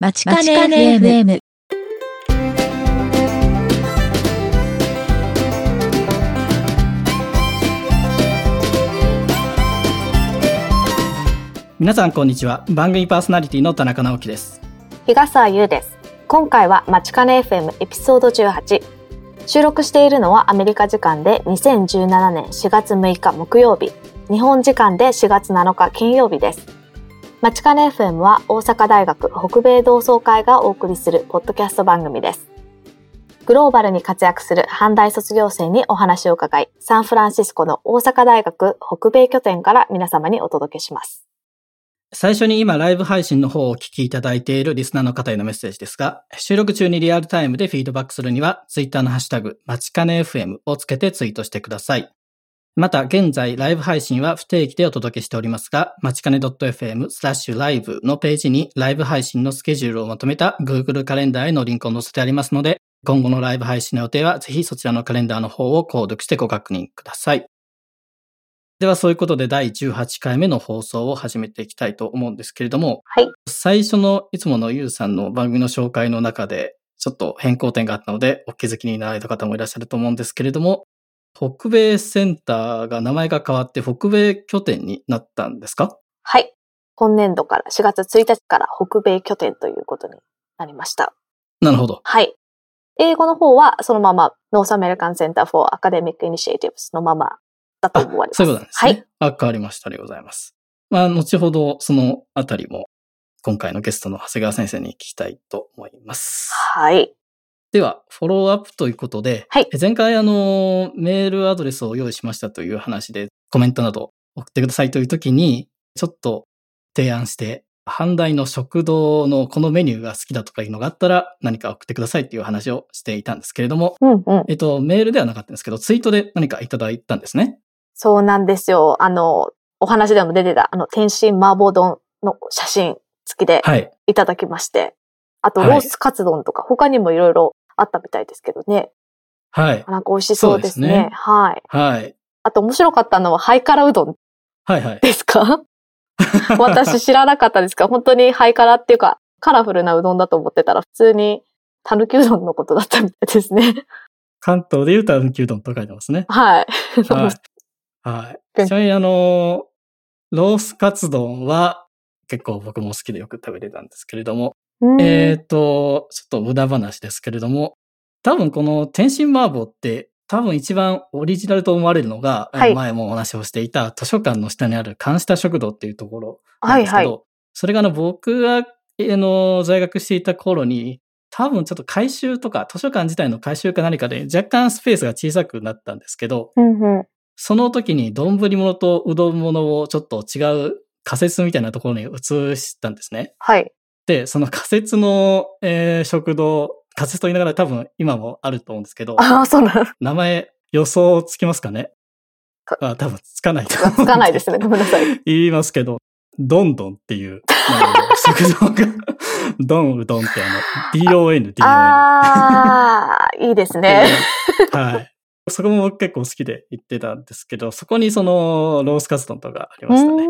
まちかね FM。皆さんこんにちは。番組パーソナリティの田中直樹です。日笠優です。今回はまちかね FM エピソード18収録しているのはアメリカ時間で2017年4月6日木曜日。日本時間で4月7日金曜日ですまちかね FM は大阪大学北米同窓会がお送りするポッドキャスト番組ですグローバルに活躍する阪大卒業生にお話を伺い、サンフランシスコの大阪大学北米拠点から皆様にお届けします。最初に今ライブ配信の方をお聞きいただいているリスナーの方へのメッセージですが、収録中にリアルタイムでフィードバックするには、ツイッターのハッシュタグ、まちかね FM をつけてツイートしてください。また、現在、ライブ配信は不定期でお届けしておりますが、まちかね .fm スラッシュライブのページにライブ配信のスケジュールをまとめた Google カレンダーへのリンクを載せてありますので、今後のライブ配信の予定は、ぜひそちらのカレンダーの方を購読してご確認ください。では、そういうことで第18回目の放送を始めていきたいと思うんですけれども、はい。最初のいつものゆうさんの番組の紹介の中で、ちょっと変更点があったので、お気づきになられた方もいらっしゃると思うんですけれども、北米センターが名前が変わって北米拠点になったんですか？はい。今年度から4月1日から北米拠点ということになりました。なるほど。はい。英語の方はそのまま North American Center for Academic Initiatives のままだと思われます。そういうことなんですね。はい。あ、変わりました。ありがとうございます。まあ、後ほどそのあたりも、今回のゲストの長谷川先生に聞きたいと思います。はい。では、フォローアップということで、はい前回あの、メールアドレスを用意しましたという話で、コメントなど送ってくださいという時に、ちょっと提案して、阪大の食堂のこのメニューが好きだとかいうのがあったら何か送ってくださいっていう話をしていたんですけれども、うんうん。えっと、メールではなかったんですけど、ツイートで何かいただいたんですね。そうなんですよ。あの、お話でも出てた、あの、天津麻婆丼の写真付きではい。いただきまして、あと、はいロースカツ丼とか、他にもいろいろあったみたいですけどね。はい。なんか美味しそうですね。すねはい。はい。あと面白かったのは、ハイカラうどんはいはい。ですか？私知らなかったですか？本当にハイカラっていうか、カラフルなうどんだと思ってたら、普通に、たぬきうどんのことだったみたいですね。関東で言うと、牛丼と書いてますね。はい。はい。はい。ちなみにあの、ロースカツ丼は結構僕も好きでよく食べてたんですけれども、うんえっ、と、ちょっと無駄話ですけれども、多分この天津麻婆って多分一番オリジナルと思われるのが、はい前もお話をしていた図書館の下にある関下食堂っていうところなんですけど、はいそれがあの僕が、あの、在学していた頃に、多分ちょっと改修とか、図書館自体の改修か何かで若干スペースが小さくなったんですけど、うんうん。その時に丼物とうどん物をちょっと違う仮設みたいなところに移したんですね。はい。で、その仮設の、えー食堂、仮設と言いながら多分今もあると思うんですけど、ああ、そうなんだ。名前予想つきますかね？かあ多分つかないとつかないですね。ごめんなさい。言いますけど、どんどんっていう、食堂が、どんうどんってあの、DON、DON。ああ、いいですね。はい。そこも僕結構好きで行ってたんですけど、そこにそのロースカツ丼とかありましたね。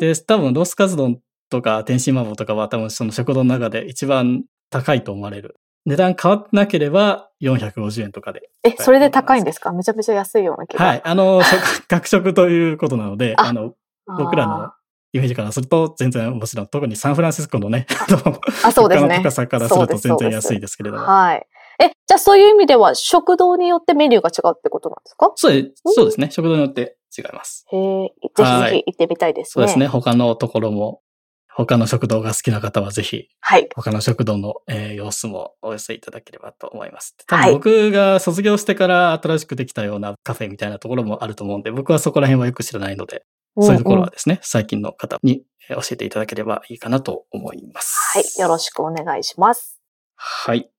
で、多分ロースカツ丼とか天津麻婆とかは多分その食堂の中で一番高いと思われる。値段変わってなければ450円とかで。え、それで高いんですか？めちゃめちゃ安いような気が。はい。あの、食学食ということなので、ああの、僕らのイメージからすると全然もちろん、特にサンフランシスコのね、あそうですね。高さからすると全然安いですけれども。はい。え、じゃあそういう意味では食堂によってメニューが違うってことなんですか？そうでそうですね。食堂によって違います。へえ、ぜひぜはいひ行ってみたいですね。そうですね。他のところも、他の食堂が好きな方はぜひ、はい。他の食堂の、えー様子もお寄せいただければと思います。多はい分僕が卒業してから新しくできたようなカフェみたいなところもあると思うんで、僕はそこら辺はよく知らないので、そういうところはですね、最近の方にえー教えていただければいいかなと思います。はい。よろしくお願いします。はい。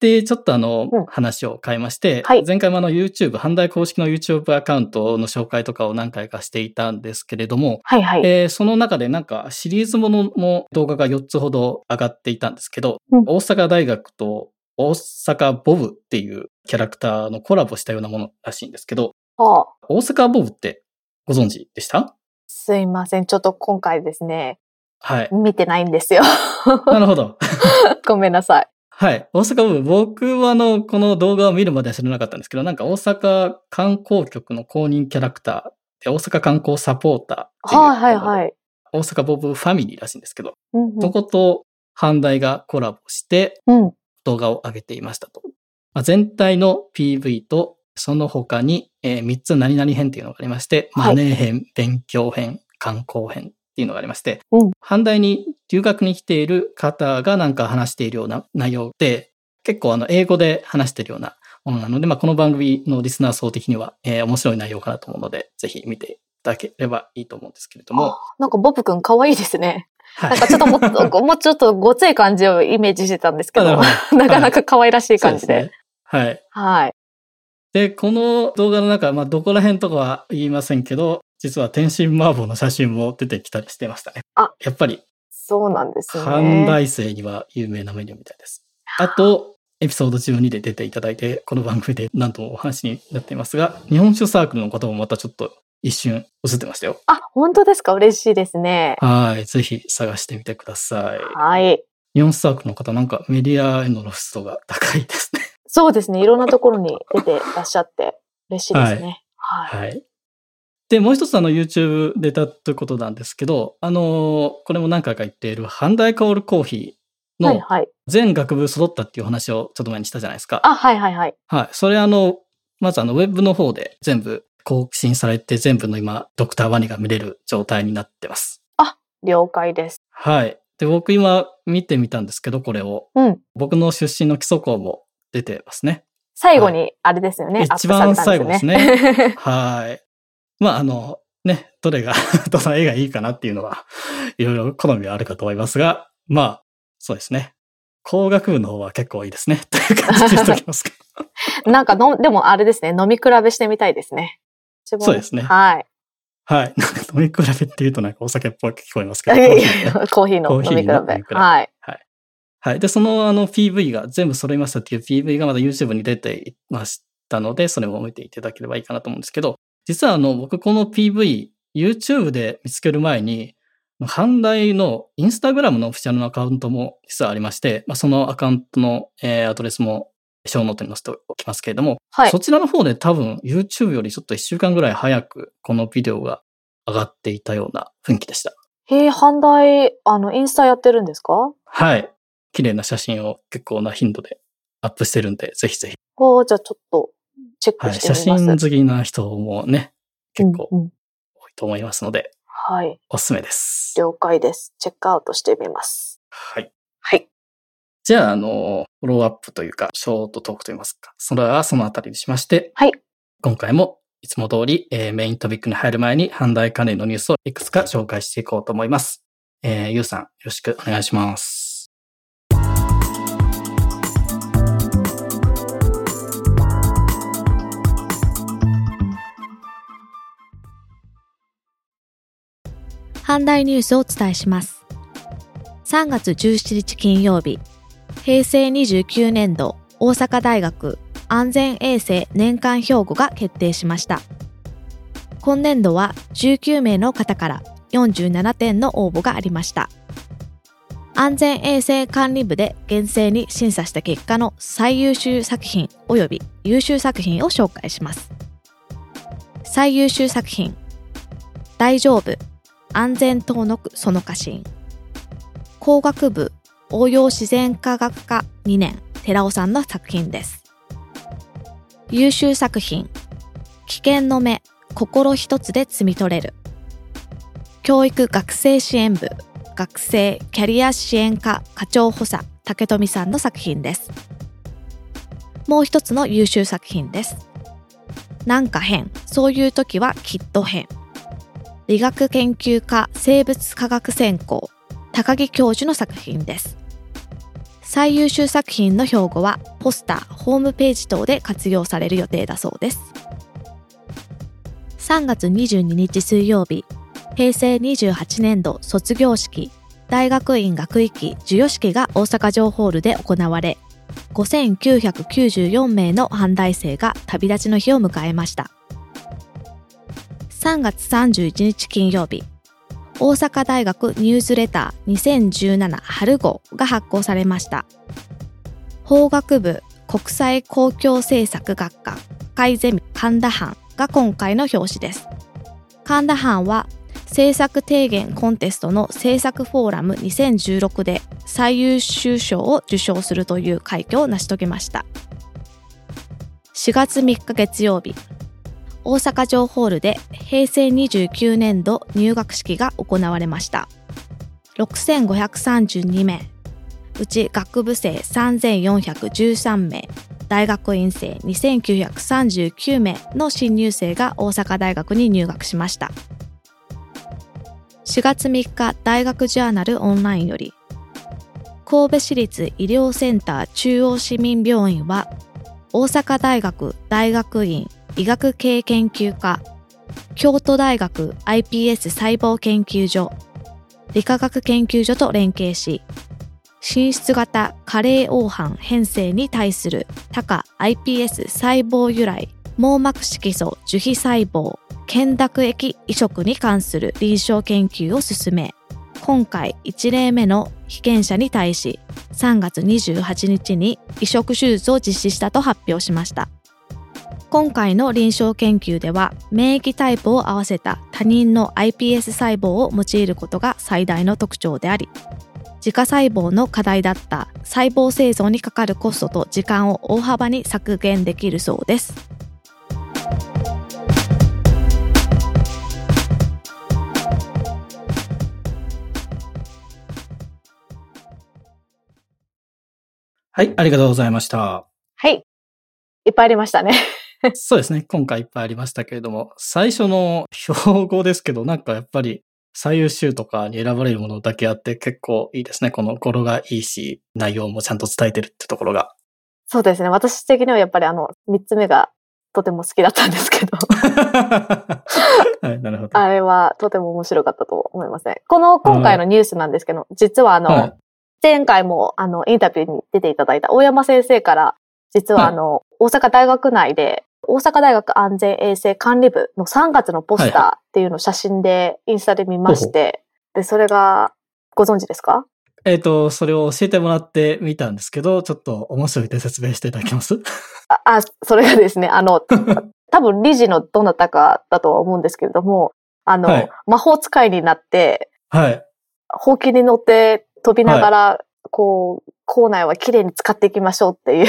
で、ちょっとあの、うん話を変えまして、はい前回もあの YouTube、阪大公式の YouTube アカウントの紹介とかを何回かしていたんですけれども、はいはい。えーその中でなんかシリーズものも動画が4つほど上がっていたんですけど、うん大阪大学と大阪ボブっていうキャラクターのコラボしたようなものらしいんですけど、あ大阪ボブってご存知でした？すいません。ちょっと今回ですね、はい。見てないんですよ。なるほど。ごめんなさい。はい。大阪部、僕はあの、この動画を見るまでは知らなかったんですけど、なんか大阪観光局の公認キャラクターで、大阪観光サポーターはいはいはい。大阪ボブファミリーらしいんですけど、うんうんそこと阪大がコラボしてうん。動画を上げていましたと。まあ、全体の PV と、その他に、え3つ何々編っていうのがありまして、はいマネー編、勉強編、観光編っていうのがありまして、うん阪大に留学に来ている方がなんか話しているような内容で、結構あの英語で話しているようなものなので、まあ、この番組のリスナー層的には、えー面白い内容かなと思うので、ぜひ見ていただければいいと思うんですけれども、なんかボブくん可愛いですね。はなんかちょっともっと、もうちょっとごつい感じをイメージしてたんですけど、あ なかなか可愛らしい感じで。はい。はい。で、この動画の中、まあ、どこら辺とかは言いませんけど、実は天津麻婆の写真も出てきたりしてましたね。あやっぱり、そうなんですね。阪大生には有名なメニューみたいです。あと、エピソード12で出ていただいて、この番組で何度もお話になっていますが、日本酒サークルのこともまたちょっと一瞬映ってましたよ。あ、本当ですか？嬉しいですね。はい。ぜひ探してみてください。はい。日本酒サークルの方、なんかメディアへの露出度が高いですね。そうですね。いろんなところに出てらっしゃって嬉しいですね。はい。はい。で、もう一つあの YouTube 出たということなんですけど、あのこれも何回か言っている阪大香るコーヒーのはいはい。全学部揃ったっていう話をちょっと前にしたじゃないですか。あ、はいはいはい。はい。それあの、まずあのウェブの方で全部更新されて全部の今、ドクターワニが見れる状態になってます。了解です。はい。で、僕今見てみたんですけど、これを。うん。僕の出身の基礎校も出てますね。最後に、あれですよね。一アップされたん番最後ですね。ね。はい。まあ、あの、ね、どれが、どの絵がいいかなっていうのは、いろいろ好みはあるかと思いますが、まあ、そうですね。工学部の方は結構いいですね。という感じにしておきますか。なんかの、でもあれですね。飲み比べしてみたいですね。そうですねはい。はい。なんか飲み比べって言うとなんかお酒っぽく聞こえますけど。いやいコーヒーねやコーヒーのコーヒー飲み比べ。の飲み比べはい。はい。で、そのあの PV が全部揃いましたっていう PV がまだ YouTube に出ていましたので、それも見ていただければいいかなと思うんですけど、実はあの、僕この PV、YouTube で見つける前に、阪大のインスタグラムのオフィシャルのアカウントも実はありまして、まあ、そのアカウントの、えーアドレスもショーノートに載せておきますけれども、はい。そちらの方で多分 YouTube よりちょっと1週間ぐらい早くこのビデオが上がっていたような雰囲気でした。へえ、阪大、あの、インスタやってるんですか？はい。綺麗な写真を結構な頻度でアップしてるんで、ぜひぜひ。おーじゃあちょっと、チェックはい。してみます。写真好きな人もね、結構うんうん多いと思いますので、はい。おすすめです。了解です。チェックアウトしてみます。はい。はい。じゃあ、あの、フォローアップというか、ショートトークといいますか、それはそのあたりにしまして、はい。今回もいつも通り、えーメイントピックに入る前に、阪大関連のニュースをいくつか紹介していこうと思います。えー、ゆうさん、よろしくお願いします。阪大ニュースをお伝えします。3月17日金曜日、平成29年度大阪大学安全衛生年間標語が決定しました。今年度は19名の方から47点の応募がありました。安全衛生管理部で厳正に審査した結果の最優秀作品及び優秀作品を紹介します。最優秀作品大丈夫安全登録その過信工学部応用自然科学科2年寺尾さんの作品です。優秀作品。危険の目心一つで摘み取れる。教育学生支援部学生キャリア支援課課長補佐竹富さんの作品です。もう一つの優秀作品です。なんか変。そういう時はきっと変。理学研究科生物科学専攻高木教授の作品です。最優秀作品の標語はポスターホームページ等で活用される予定だそうです。3月22日水曜日平成28年度卒業式大学院学位期授与式が大阪城ホールで行われ5994名の阪大生が旅立ちの日を迎えました。3月31日金曜日大阪大学ニュースレター2017春号が発行されました。法学部国際公共政策学科改ゼミ神田班が今回の表紙です。神田班は政策提言コンテストの政策フォーラム2016で最優秀賞を受賞するという快挙を成し遂げました。4月3日月曜日、大阪城ホールで平成29年度入学式が行われました。6532名、うち学部生3413名、大学院生2939名の新入生が大阪大学に入学しました。4月3日大学ジャーナルオンラインより、神戸市立医療センター中央市民病院は、大阪大学大学院医学系研究科、京都大学 iPS 細胞研究所、理化学研究所と連携し、進出型加齢黄斑変性に対する多価 iPS 細胞由来網膜色素樹皮細胞懸濁液移植に関する臨床研究を進め、今回1例目の被験者に対し3月28日に移植手術を実施したと発表しました。今回の臨床研究では免疫タイプを合わせた他人の iPS 細胞を用いることが最大の特徴であり、自家細胞の課題だった細胞製造にかかるコストと時間を大幅に削減できるそうです。はい、ありがとうございました。はい。いっぱいありましたね。そうですね。今回いっぱいありましたけれども、最初の標語ですけど、なんかやっぱり最優秀とかに選ばれるものだけあって結構いいですね。この語呂がいいし、内容もちゃんと伝えてるってところが。そうですね。私的にはやっぱりあの、三つ目がとても好きだったんですけど、はい、なるほど。あれはとても面白かったと思いますね。この今回のニュースなんですけど、実はあの、はい前回もあの、インタビューに出ていただいた大山先生から、実はあの、大阪大学内で、大阪大学安全衛生管理部の3月のポスターっていうのを写真でインスタで見まして、で、それが、ご存知ですか？えっ、と、それを教えてもらってみたんですけど、ちょっと面白いで説明していただけます？あ、あそれがですね、あの、多分理事のどなたかだとは思うんですけれども、あの、はい。魔法使いになって、はい。ほうきに乗って飛びながら、こう、校内は綺麗に使っていきましょうっていう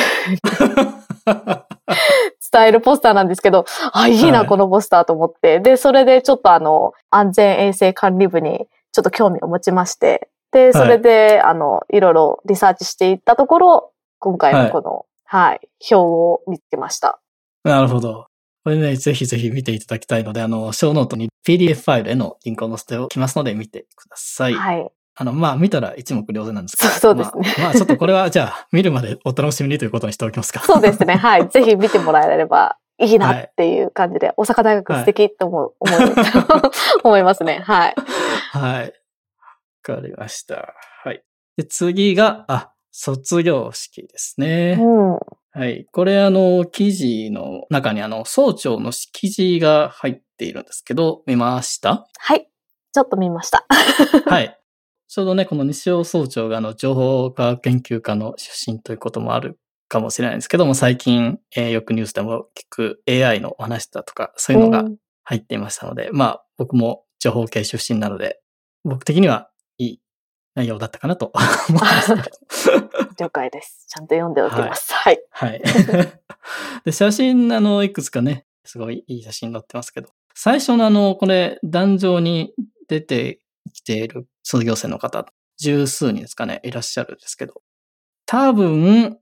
伝えるポスターなんですけど、あ、いいな、はいこのポスターと思って。で、それでちょっとあの、安全衛生管理部にちょっと興味を持ちまして、で、それで、あの、いろいろリサーチしていったところ、今回のこの、はい、表を見つけました。なるほど。これね、ぜひぜひ見ていただきたいので、あの、ショーノートに PDF ファイルへのリンクを載せておきますので見てください。はい。あの、まあ、見たら一目瞭然なんですけど。そうですねまあ、まあちょっとこれは、じゃあ、見るまでお楽しみにということにしておきますか。そうですね。はい。ぜひ見てもらえればいいなっていう感じで、大阪大学素敵って思う、思い思いますね。はい。はい。わかりました。はい。で、次が、あ、卒業式ですね。うん。はい。これ、あの、記事の中に、あの、総長の記事が入っているんですけど、見ました？はい。ちょっと見ました。はい。ちょうどね、この西尾総長が、あの、情報科学研究科の出身ということもあるかもしれないんですけども、最近、えーよくニュースでも聞く AI のお話だとか、そういうのがん入っていましたので、まあ、僕も情報系出身なので、僕的にはいい内容だったかなと 思いますけど。了解です。ちゃんと読んでおきます。はい。はい。で、写真、あの、いくつかね、すごいいい写真載ってますけど、最初のあの、これ、壇上に出てきている卒業生の方、十数人ですかね、いらっしゃるんですけど、多分、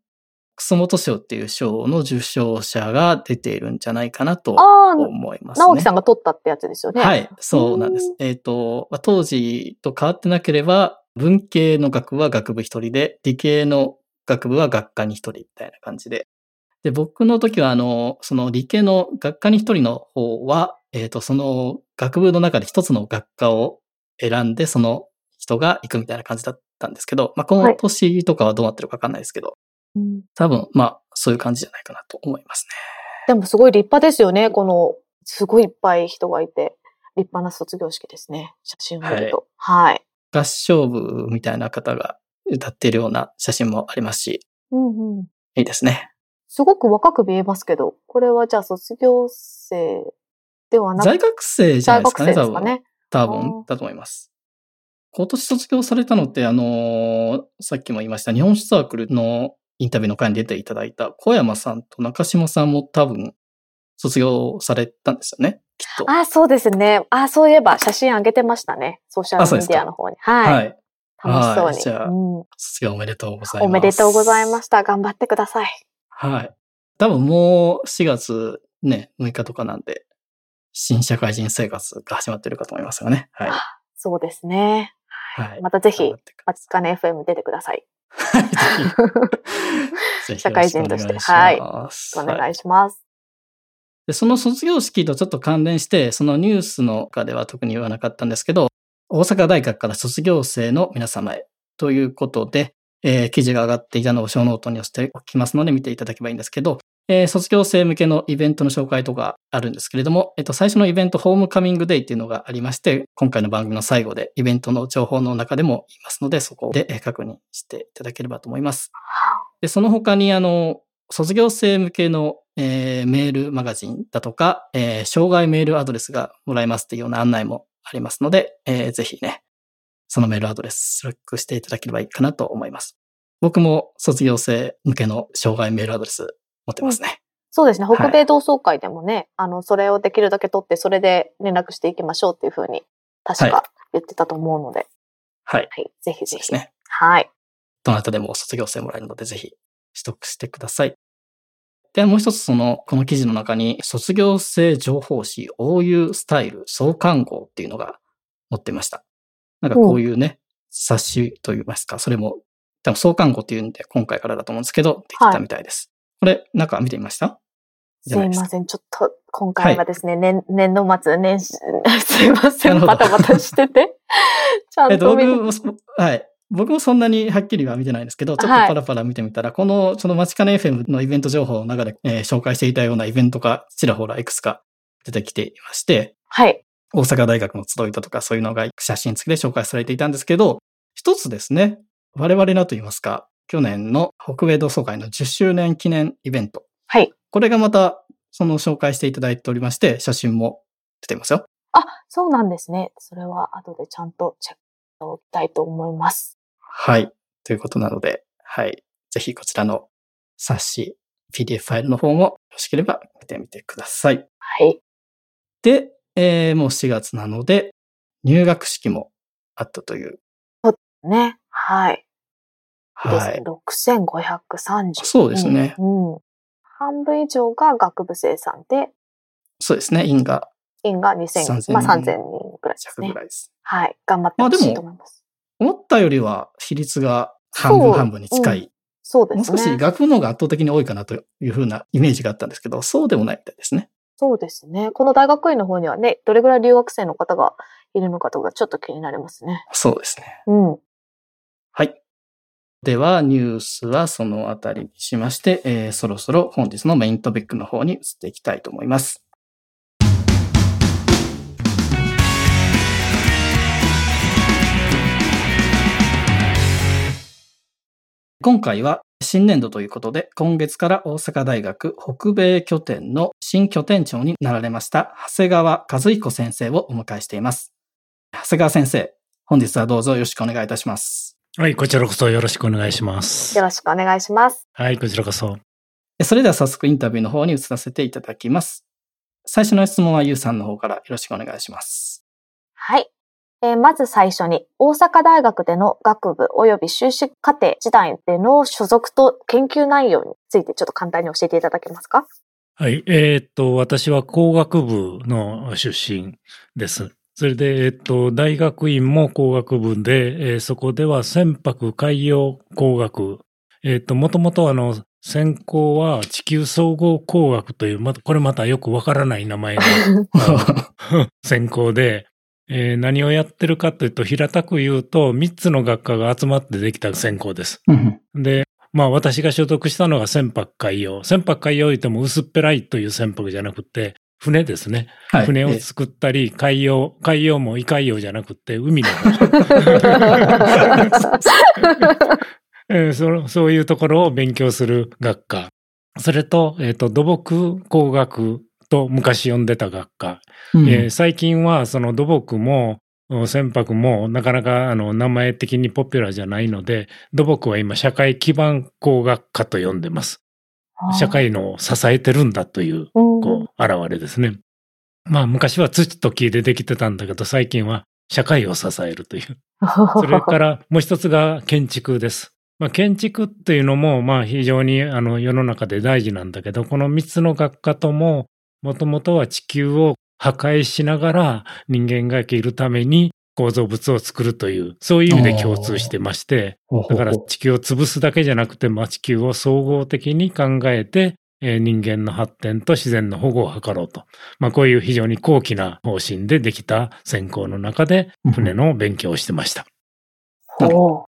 楠本賞っていう賞の受賞者が出ているんじゃないかなと思いますね。直樹さんが撮ったってやつですよね。はい、そうなんです。えっ、と、まあ当時と変わってなければ、文系の学部は学部一人で、理系の学部は学科に一人みたいな感じで。で、僕の時は、あの、その理系の学科に一人の方は、えっ、と、その学部の中で一つの学科を選んで、その人が行くみたいな感じだったんですけど、まあ、この年とかはどうなってるかわかんないですけど、うん多分、まあ、そういう感じじゃないかなと思いますでもすごい立派ですよね。この、すごいいっぱい人がいて。立派な卒業式ですね。写真を見ると。はい。合唱部みたいな方が歌っているような写真もありますし、うんうん。いいですね。すごく若く見えますけど、これはじゃあ卒業生ではなく在学生じゃないですかね、かね。多あ分、だと思います。今年卒業されたのって、あのーさっきも言いました、日本史サークルのインタビューの会に出ていただいた小山さんと中島さんも多分、卒業されたんですよね、きっと。あ、そうですね。あ、そういえば写真上げてましたね。ソーシャルメディアの方に。はい。はい。楽しそうに。はいじゃあうん卒業おめでとうございます。おめでとうございました。頑張ってください。はい。多分もう4月ね、6日とかなんで、新社会人生活が始まってるかと思いますよね。はい。そうですね。はい。またぜひ頑張、ってくだマツカネ FM 出てください。社会人としてよろしくお願いお願いします。で、その卒業式とちょっと関連して、そのニュースの中では特に言わなかったんですけど、大阪大学から卒業生の皆様へということで、えー記事が上がっていたのをショーノートに載せておきますので見ていただけばいいんですけど、えー卒業生向けのイベントの紹介とかあるんですけれども、えっと、最初のイベント、ホームカミングデイっていうのがありまして、今回の番組の最後でイベントの情報の中でも言いますので、そこでえー確認していただければと思います。で、その他に、あの、卒業生向けの、えーメールマガジンだとか、えー生涯メールアドレスがもらえますっていうような案内もありますので、えーぜひね、そのメールアドレス、チェックしていただければいいかなと思います。僕も卒業生向けの障害メールアドレス持ってますね。そうですね。はい北米同窓会でもね、あの、それをできるだけ取って、それで連絡していきましょうっていうふうに、確はか言ってたと思うので、はい。はい。ぜひぜひ。ね。はい。どなたでも卒業生もらえるので、ぜひ取得してください。で、もう一つその、この記事の中に、卒業生情報誌 OU スタイル創刊号っていうのが載ってました。なんかこういうね、冊子といいますか、それも、多分創刊号っていうんで、今回からだと思うんですけど、できたみたいです。これ、なんか見てみました？すいません。ちょっと、今回はですね、年、年度末、年始、すいません。バタバタしてて。ちゃえっと、んと見て。僕もそ、はい。僕もそんなにはっきりは見てないんですけど、ちょっとはいパラパラ見てみたら、この、そのマチカネ FM のイベント情報の中で、えー紹介していたようなイベントがちらほらいくつか出てきていまして、はい。大阪大学の集いだとかそういうのが写真付きで紹介されていたんですけど、一つですね、我々のと言いますか、去年の北米同窓会の10周年記念イベント。はい。これがまた、その紹介していただいておりまして、写真も出ていますよ。あ、そうなんですね。それは後でちゃんとチェックしておきたいと思います。はい。ということなので、はい。ぜひこちらの冊子、PDF ファイルの方もよろしければ見てみてください。はい。で、えーもう4月なので、入学式もあったという。ね。はい。ですねはい。。6530。そうですねうん。うん半分以上が学部生さんで、そうですね。院が院が2000、3000まあ3000人ぐらいですね弱ぐ。らいです。はい。頑張ってほしいと思います。思ったよりは比率が半分半分に近い。そうですね。もう少し学部の方が圧倒的に多いかなというふうなイメージがあったんですけど、そうでもないみたいですね。そうですね。この大学院の方にはね、どれぐらい留学生の方がいるのかとかちょっと気になりますね。そうですね。うん。はい。では、ニュースはそのあたりにしまして、えーそろそろ本日のメイントピックの方に移っていきたいと思います。今回は新年度ということで、今月から大阪大学北米拠点の新拠点長になられました、長谷川和彦先生をお迎えしています。長谷川先生、本日はどうぞよろしくお願いいたします。はい、こちらこそよろしくお願いしますよ。ろしくお願いします。はい、こちらこそ。それでは早速インタビューの方に移らせていただきます。最初の質問はゆうさんの方からよろしくお願いします。はい。えーまず最初に、大阪大学での学部及び修士課程時代での所属と研究内容についてちょっと簡単に教えていただけますか？はい、えーっと、私は工学部の出身です。それで、えーっと、大学院も工学部で、えーそこでは船舶海洋工学。えーっと、もともとあの、専攻は地球総合工学という、また、これまたよくわからない名前の 専攻で、えー何をやってるかというと、平たく言うと、3つの学科が集まってできた専攻です。うんで、まあ私が所属したのが船舶海洋。船舶海洋言っても薄っぺらいという船舶じゃなくて、船ですね。はい船をええ作ったり、海洋、海洋もイカ洋じゃなくて海の方。えーそそういうところを勉強する学科。それと、えっ、と、土木工学と昔呼んでた学科。うんえー最近はその土木もうん船舶もなかなかあの名前的にポピュラーじゃないので、土木は今社会基盤工学科と呼んでます。社会のを支えてるんだという、うんこう、現れですね。まあ昔は土と木でできてたんだけど、最近は社会を支えるという。それからもう一つが建築です。まあ、建築っていうのも、まあ非常にあの世の中で大事なんだけど、この三つの学科とも、もともとは地球を破壊しながら人間が生きるために構造物を作るという、そういう意味で共通してまして、だから地球を潰すだけじゃなくて、まあ、地球を総合的に考えて、えー人間の発展と自然の保護を図ろうと。まあ、こういう非常に高貴な方針でできた専攻の中で船の勉強をしてました。おー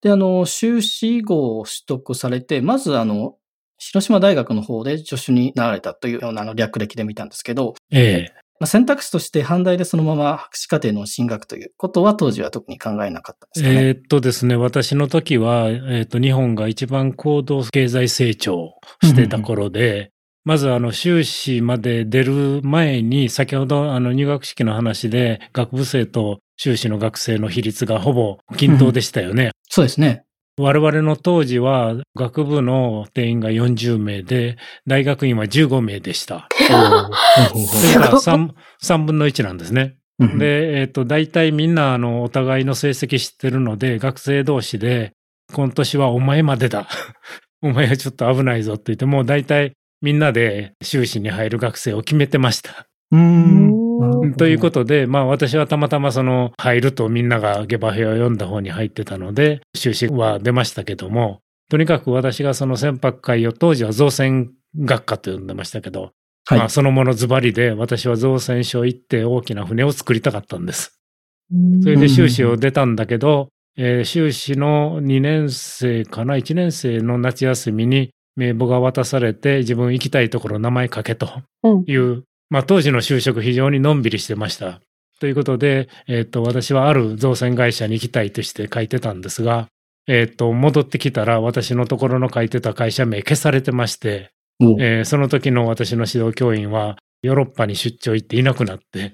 で、あの、修士号を取得されて、まずあの、広島大学の方で助手になられたというようなあの略歴で見たんですけど、ええまあ、選択肢として阪大でそのまま博士課程の進学ということは当時は特に考えなかったんですかね。えーっとですね、私の時は、えーっと、日本が一番高度経済成長してた頃で、まずあの、修士まで出る前に、先ほどあの、入学式の話で、学部生と修士の学生の比率がほぼ均等でしたよね。そうですね。我々の当時は、学部の定員が40名で、大学院は15名でした。それから3、3分の1なんですね。うんで、えっ、と、大体みんな、あの、お互いの成績知ってるので、学生同士で、今年はお前までだ。お前はちょっと危ないぞって言って、もう大体みんなで修士に入る学生を決めてました。うんということで、まあ私はたまたまその入るとみんなが下馬評を読んだ方に入ってたので、修士は出ましたけども、とにかく私がその船舶会を当時は造船学科と呼んでましたけど、はい。まあそのものズバリで私は造船所行って大きな船を作りたかったんです。それで修士を出たんだけど、えー修士の2年生かな、1年生の夏休みに名簿が渡されて自分行きたいところ名前書けとうんいう、まあ当時の就職非常にのんびりしてました。ということで、えっ、と、私はある造船会社に行きたいとして書いてたんですが、えっ、と、戻ってきたら私のところの書いてた会社名消されてまして、おえーその時の私の指導教員はヨーロッパに出張行っていなくなって、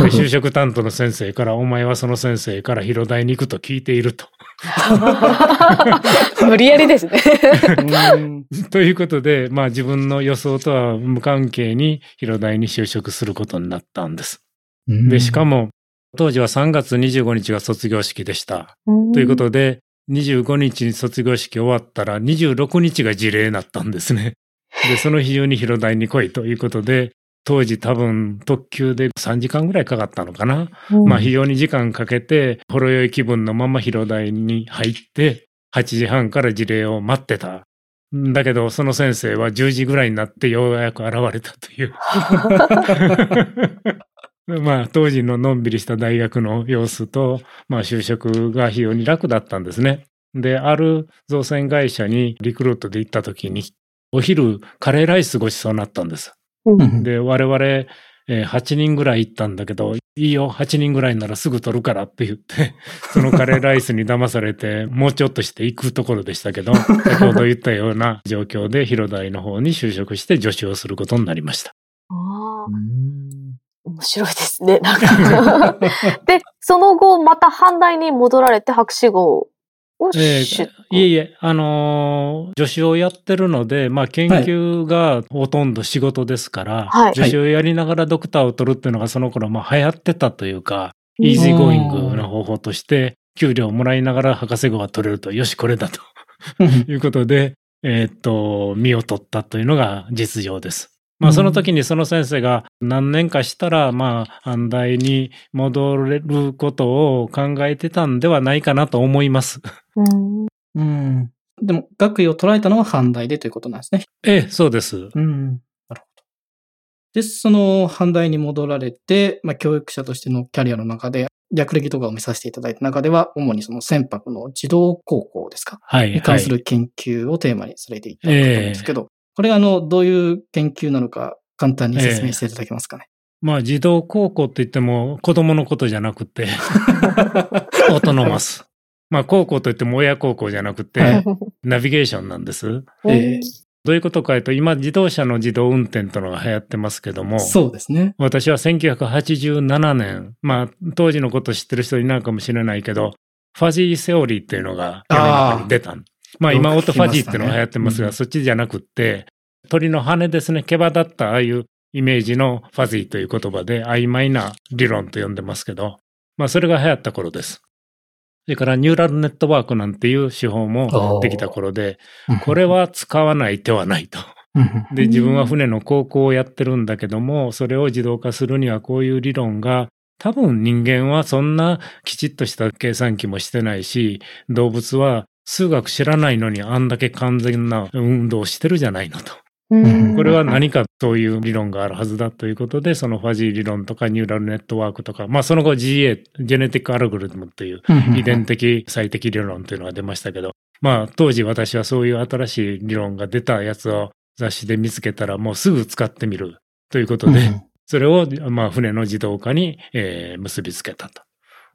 で就職担当の先生から、お前はその先生から広大に行くと聞いていると。無理やりですね。う んということで、まあ自分の予想とは無関係に広大に就職することになったんです。で、しかも、当時は3月25日が卒業式でした。ということで、25日に卒業式終わったら26日が事例になったんですね。で、その日中に広大に来いということで、当時多分特急で3時間ぐらいかかったのかな。うんまあ非常に時間かけて、ほろ酔い気分のまま広大に入って、8時半から事例を待ってた。んだけど、その先生は10時ぐらいになってようやく現れたという。まあ当時ののんびりした大学の様子と、まあ就職が非常に楽だったんですね。で、ある造船会社にリクルートで行った時に、お昼カレーライスごちそうになったんです。うんで、我々、えー8人ぐらい行ったんだけど、いいよ、8人ぐらいならすぐ取るからって言って、そのカレーライスに騙されて、もうちょっとして行くところでしたけど、先ほど言ったような状況で広大の方に就職して助手をすることになりました。あー面白いですね。なんか で、その後、また阪大に戻られて博士号をえ取ーいえいえ、あのー助手をやってるので、まあ研究がほとんど仕事ですから、はい。助手をやりながらドクターを取るっていうのがその頃まあ流行ってたというか、イージーゴーイングな方法として、給料をもらいながら博士号が取れると、よし、これだと。いうことで、えーっと、身を取ったというのが実情です。まあ、その時にその先生が何年かしたら、まあ、反対に戻れることを考えてたんではないかなと思います。うんうん。でも、学位を取られたのは阪大でということなんですね。ええ、そうです。うん。なるほど。で、その阪大に戻られて、まあ、教育者としてのキャリアの中で、略歴とかを見させていただいた中では、主にその船舶の自動航行ですか？はい。に関すはいる研究をテーマにされていたと思うんですけど、これがあの、どういう研究なのか、簡単に説明していただけますかね？まあ、児童高校って言っても子供のことじゃなくて、オートノマス。まあ、高校といっても親孝行じゃなくて、はいナビゲーションなんです。えどういうことかというと、今自動車の自動運転というのが流行ってますけども、そうですね。私は1987年、まあ、当時のこと知ってる人いないかもしれないけど、ファジーセオリーっていうのが世の中に出た。まあ今、オートファジーっていうのが流行ってますが、うんそっちじゃなくって、鳥の羽ですね、毛羽立ったああいうイメージのファジーという言葉で曖昧な理論と呼んでますけど、まあそれが流行った頃です。それからニューラルネットワークなんていう手法もできた頃で、これ、は使わない手はないと。うん。で、自分は船の航行をやってるんだけども、それを自動化するにはこういう理論が、多分人間はそんなきちっとした計算機もしてないし、動物は数学知らないのにあんだけ完全な運動をしてるじゃないのと。うんこれは何かそういう理論があるはずだということで、そのファジー理論とかニューラルネットワークとか、まあその後 GA、ジェネティックアルゴリズムっていう遺伝的最適理論というのが出ましたけど、まあ当時私はそういう新しい理論が出たやつを雑誌で見つけたらもうすぐ使ってみるということで、それをまあ船の自動化に、えー結びつけたと。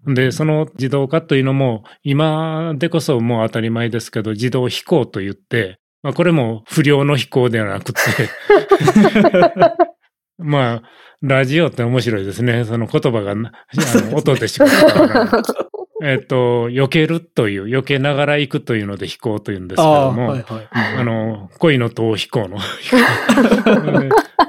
で、その自動化というのも今でこそもう当たり前ですけど自動飛行と言って、まあこれも不良の飛行ではなくて、まあ、ラジオって面白いですね。その言葉が音でしか。えっと、避けるという、避けながら行くというので飛行というんですけああ、ども、はいはい。あの、恋の逃避行の。で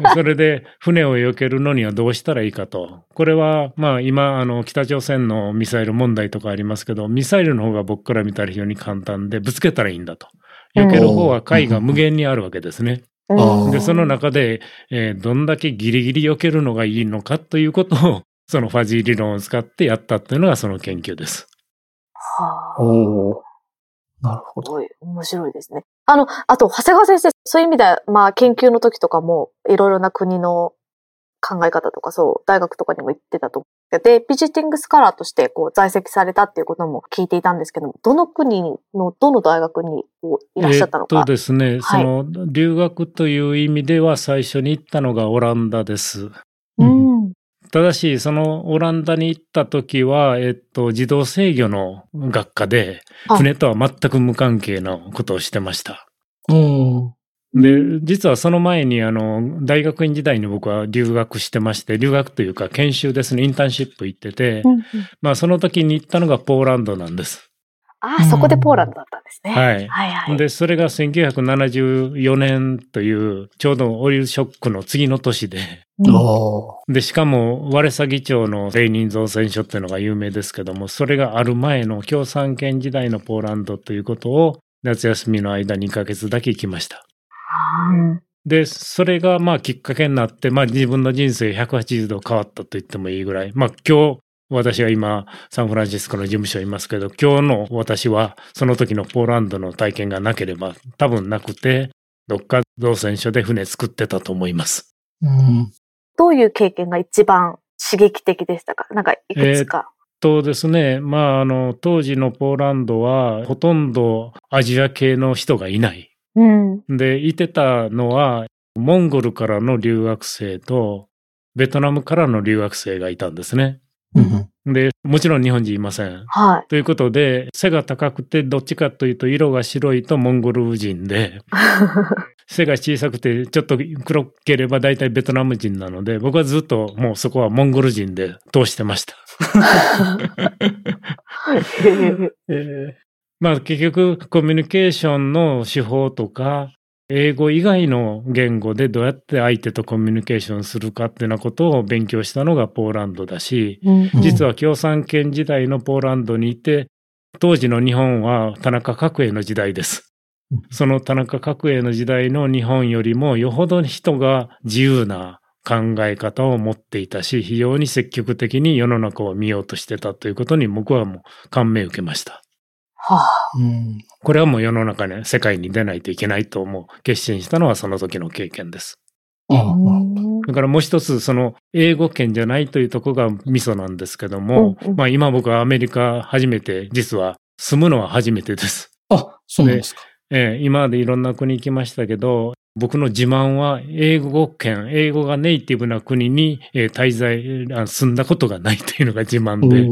それで、船を避けるのにはどうしたらいいかと。これは、まあ今、あの、北朝鮮のミサイル問題とかありますけど、ミサイルの方が僕から見たら非常に簡単で、ぶつけたらいいんだと。避ける方は解が無限にあるわけですね。で、その中で、えーどんだけギリギリ避けるのがいいのかということを、そのファジー理論を使ってやったっていうのがその研究です。はあおお。なるほど。面白いですね。あの、あと、長谷川先生、そういう意味では、まあ、研究の時とかも、いろいろな国の考え方とか、そう、大学とかにも行ってたと思う。で、ビジティングスカラーとして、こう、在籍されたっていうことも聞いていたんですけども、どの国の、どの大学にこういらっしゃったのか。えーっとですね、はいその留学という意味では最初に行ったのがオランダです。うん。ただし、そのオランダに行った時は、えっと、自動制御の学科で、はい船とは全く無関係なことをしてました。うん。で、実はその前に、あの、大学院時代に僕は留学してまして、留学というか研修ですね、インターンシップ行ってて、うんうんまあその時に行ったのがポーランドなんです。ああ、そこでポーランドだったんですね。はい。はいはい。で、それが1974年という、ちょうどオイルショックの次の年で、うん。で、しかも、ワレサ議長のレーニン造船所っていうのが有名ですけども、それがある前の共産圏時代のポーランドということを、夏休みの間2ヶ月だけ行きました。うんで、それがまあきっかけになって、まあ自分の人生180度変わったと言ってもいいぐらい、まあ今日、私は今、サンフランシスコの事務所にいますけど、今日の私は、その時のポーランドの体験がなければ、多分なくて、どっか造船所で船作ってたと思います。うん。どういう経験が一番刺激的でしたか？なんか、いくつか。とですね、まああの、当時のポーランドは、ほとんどアジア系の人がいない。うん。で、いてたのは、モンゴルからの留学生と、ベトナムからの留学生がいたんですね。うん。で、もちろん日本人いません。はい。ということで、背が高くて、どっちかというと色が白いとモンゴル人で、背が小さくてちょっと黒ければ大体ベトナム人なので、僕はずっともうそこはモンゴル人で通してました。えまあ結局コミュニケーションの手法とか、英語以外の言語でどうやって相手とコミュニケーションするかっていうようなことを勉強したのがポーランドだし、うん実は共産圏時代のポーランドにいて、当時の日本は田中角栄の時代ですうん。その田中角栄の時代の日本よりもよほど人が自由な考え方を持っていたし、非常に積極的に世の中を見ようとしてたということに僕はもう感銘を受けました。はあ。うん。これはもう世の中ね、世界に出ないといけないと思う決心したのはその時の経験です。うん。だからもう一つ、その英語圏じゃないというところがミソなんですけども、うんうんまあ今僕はアメリカ初めて、実は住むのは初めてです。あ、そうですか。ええ今までいろんな国行きましたけど、僕の自慢は英語圏、英語がネイティブな国に滞在、住んだことがないというのが自慢で、